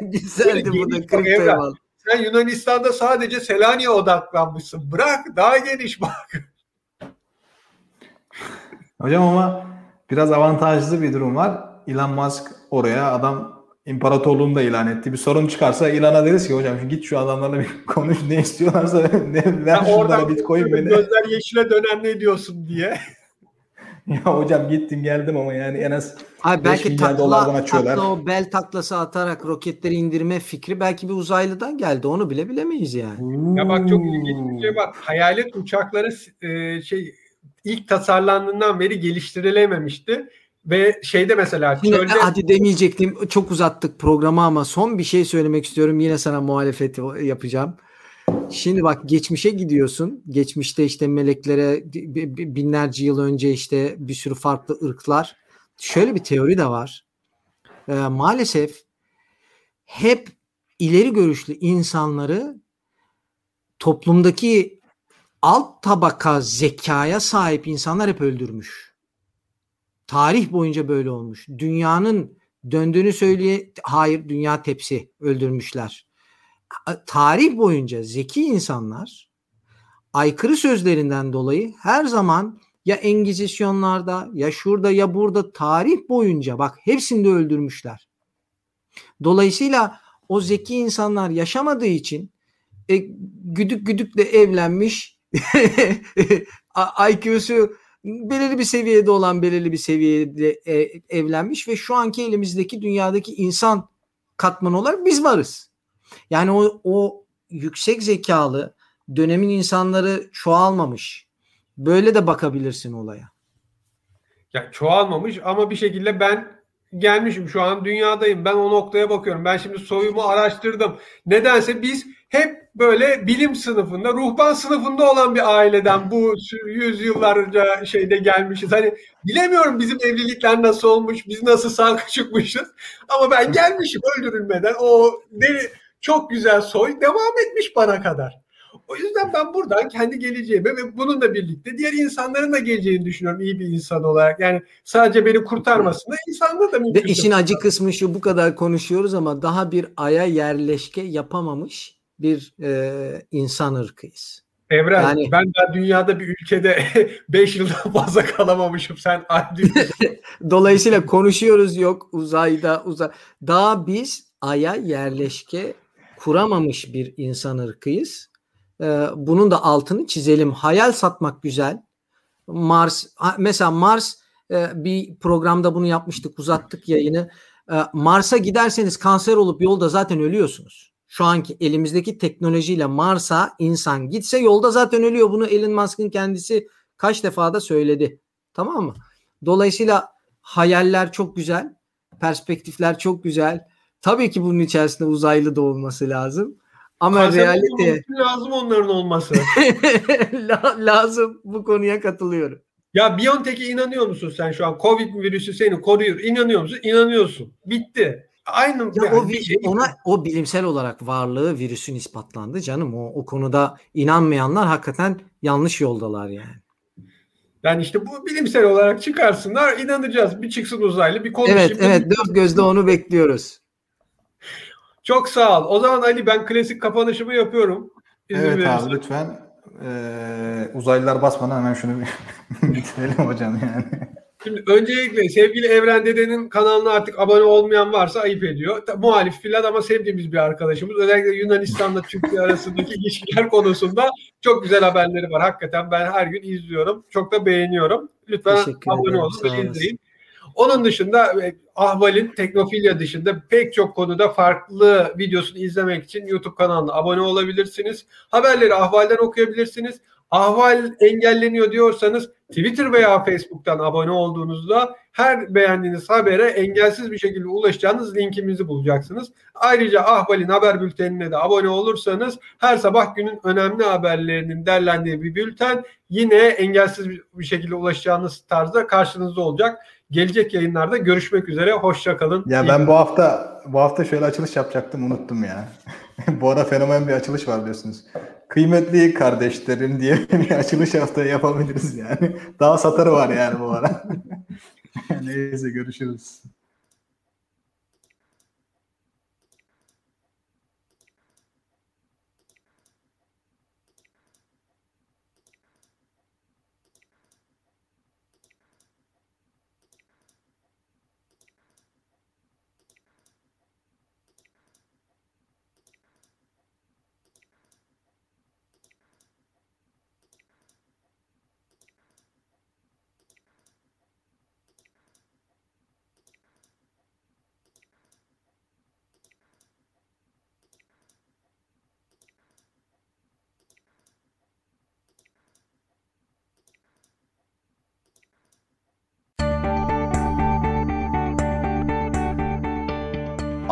*laughs* Güzeldi bu da kripto sen Yunanistan'da sadece Selanik'e odaklanmışsın. Bırak daha geniş bak. Hocam ama biraz avantajlı bir durum var. Elon Musk oraya adam imparatorluğunu da ilan etti. Bir sorun çıkarsa ilana deriz ki hocam git şu adamlarla bir *laughs* konuş ne istiyorlarsa ne, ver şunlara bitcoin beni. Gözler yeşile dönen ne diyorsun diye. *laughs* ya hocam gittim geldim ama yani en az Abi belki takla, takla o bel taklası atarak roketleri indirme fikri belki bir uzaylıdan geldi. Onu bile bilemeyiz yani. Ya bak çok ilginç bir şey bak. Hayalet uçakları e, şey ilk tasarlandığından beri geliştirilememişti. Ve şeyde mesela Şimdi, çölde... Hadi demeyecektim. Çok uzattık programı ama son bir şey söylemek istiyorum. Yine sana muhalefet yapacağım. Şimdi bak geçmişe gidiyorsun. Geçmişte işte meleklere binlerce yıl önce işte bir sürü farklı ırklar. Şöyle bir teori de var. Ee, maalesef hep ileri görüşlü insanları toplumdaki alt tabaka zekaya sahip insanlar hep öldürmüş. Tarih boyunca böyle olmuş. Dünyanın Döndüğünü söyleye hayır dünya tepsi öldürmüşler. Tarih boyunca zeki insanlar aykırı sözlerinden dolayı her zaman ya engizisyonlarda ya şurada ya burada tarih boyunca bak hepsinde öldürmüşler. Dolayısıyla o zeki insanlar yaşamadığı için e, güdük güdükle evlenmiş *laughs* IQ'su belirli bir seviyede olan belirli bir seviyede e, evlenmiş ve şu anki elimizdeki dünyadaki insan katmanı olarak biz varız. Yani o, o yüksek zekalı dönemin insanları çoğalmamış. Böyle de bakabilirsin olaya. Ya çoğalmamış ama bir şekilde ben gelmişim şu an dünyadayım. Ben o noktaya bakıyorum. Ben şimdi soyumu araştırdım. Nedense biz hep böyle bilim sınıfında, ruhban sınıfında olan bir aileden bu yüzyıllarca şeyde gelmişiz. Hani bilemiyorum bizim evlilikler nasıl olmuş, biz nasıl sağ çıkmışız. Ama ben gelmişim öldürülmeden. O deli, çok güzel soy devam etmiş bana kadar. O yüzden ben buradan kendi geleceğime ve bununla birlikte diğer insanların da geleceğini düşünüyorum iyi bir insan olarak. Yani sadece beni kurtarmasın da insanla da mümkün. Ve işin acı kısmı şu bu kadar konuşuyoruz ama daha bir aya yerleşke yapamamış bir e, insan ırkıyız. Evren yani, ben daha dünyada bir ülkede *laughs* 5 yıldan fazla kalamamışım. Sen *laughs* *laughs* Dolayısıyla konuşuyoruz yok uzayda uzay. Daha biz aya yerleşke kuramamış bir insan ırkıyız. Ee, bunun da altını çizelim. Hayal satmak güzel. Mars mesela Mars e, bir programda bunu yapmıştık uzattık yayını. E, Mars'a giderseniz kanser olup yolda zaten ölüyorsunuz. Şu anki elimizdeki teknolojiyle Mars'a insan gitse yolda zaten ölüyor. Bunu Elon Musk'ın kendisi kaç defa da söyledi. Tamam mı? Dolayısıyla hayaller çok güzel. Perspektifler çok güzel. Tabii ki bunun içerisinde uzaylı da olması lazım. Ama Kanser realite lazım onların olması. *laughs* lazım. Bu konuya katılıyorum. Ya BioNTech'e inanıyor musun sen şu an? Covid virüsü seni koruyor. İnanıyor musun? İnanıyorsun. Bitti. Aynı ya yani o, şey. ona o bilimsel olarak varlığı virüsün ispatlandı canım. O, o konuda inanmayanlar hakikaten yanlış yoldalar yani. Yani işte bu bilimsel olarak çıkarsınlar inanacağız. Bir çıksın uzaylı bir konuşayım. Evet evet dört gözle onu bekliyoruz. Çok sağ ol. O zaman Ali ben klasik kapanışımı yapıyorum. İzin evet verirsen. abi lütfen. Ee, uzaylılar basmadan hemen şunu *laughs* bitirelim hocam yani. Şimdi öncelikle sevgili Evren Dede'nin kanalına artık abone olmayan varsa ayıp ediyor. Muhalif filan ama sevdiğimiz bir arkadaşımız. Özellikle Yunanistan'la Türkiye arasındaki *laughs* ilişkiler konusunda çok güzel haberleri var. Hakikaten ben her gün izliyorum. Çok da beğeniyorum. Lütfen abone olun ve izleyin. Onun dışında e, Ahval'in Teknofilya dışında pek çok konuda farklı videosunu izlemek için YouTube kanalına abone olabilirsiniz. Haberleri Ahval'den okuyabilirsiniz. Ahval engelleniyor diyorsanız Twitter veya Facebook'tan abone olduğunuzda her beğendiğiniz habere engelsiz bir şekilde ulaşacağınız linkimizi bulacaksınız. Ayrıca Ahval'in haber bültenine de abone olursanız her sabah günün önemli haberlerinin derlendiği bir bülten yine engelsiz bir şekilde ulaşacağınız tarzda karşınızda olacak. Gelecek yayınlarda görüşmek üzere. Hoşça kalın. Ya ben bu hafta bu hafta şöyle açılış yapacaktım unuttum ya. *laughs* bu ara fenomen bir açılış var biliyorsunuz. Kıymetli kardeşlerim diye *laughs* bir açılış haftaya yapabiliriz yani. Daha satarı var yani bu ara. *laughs* Neyse görüşürüz.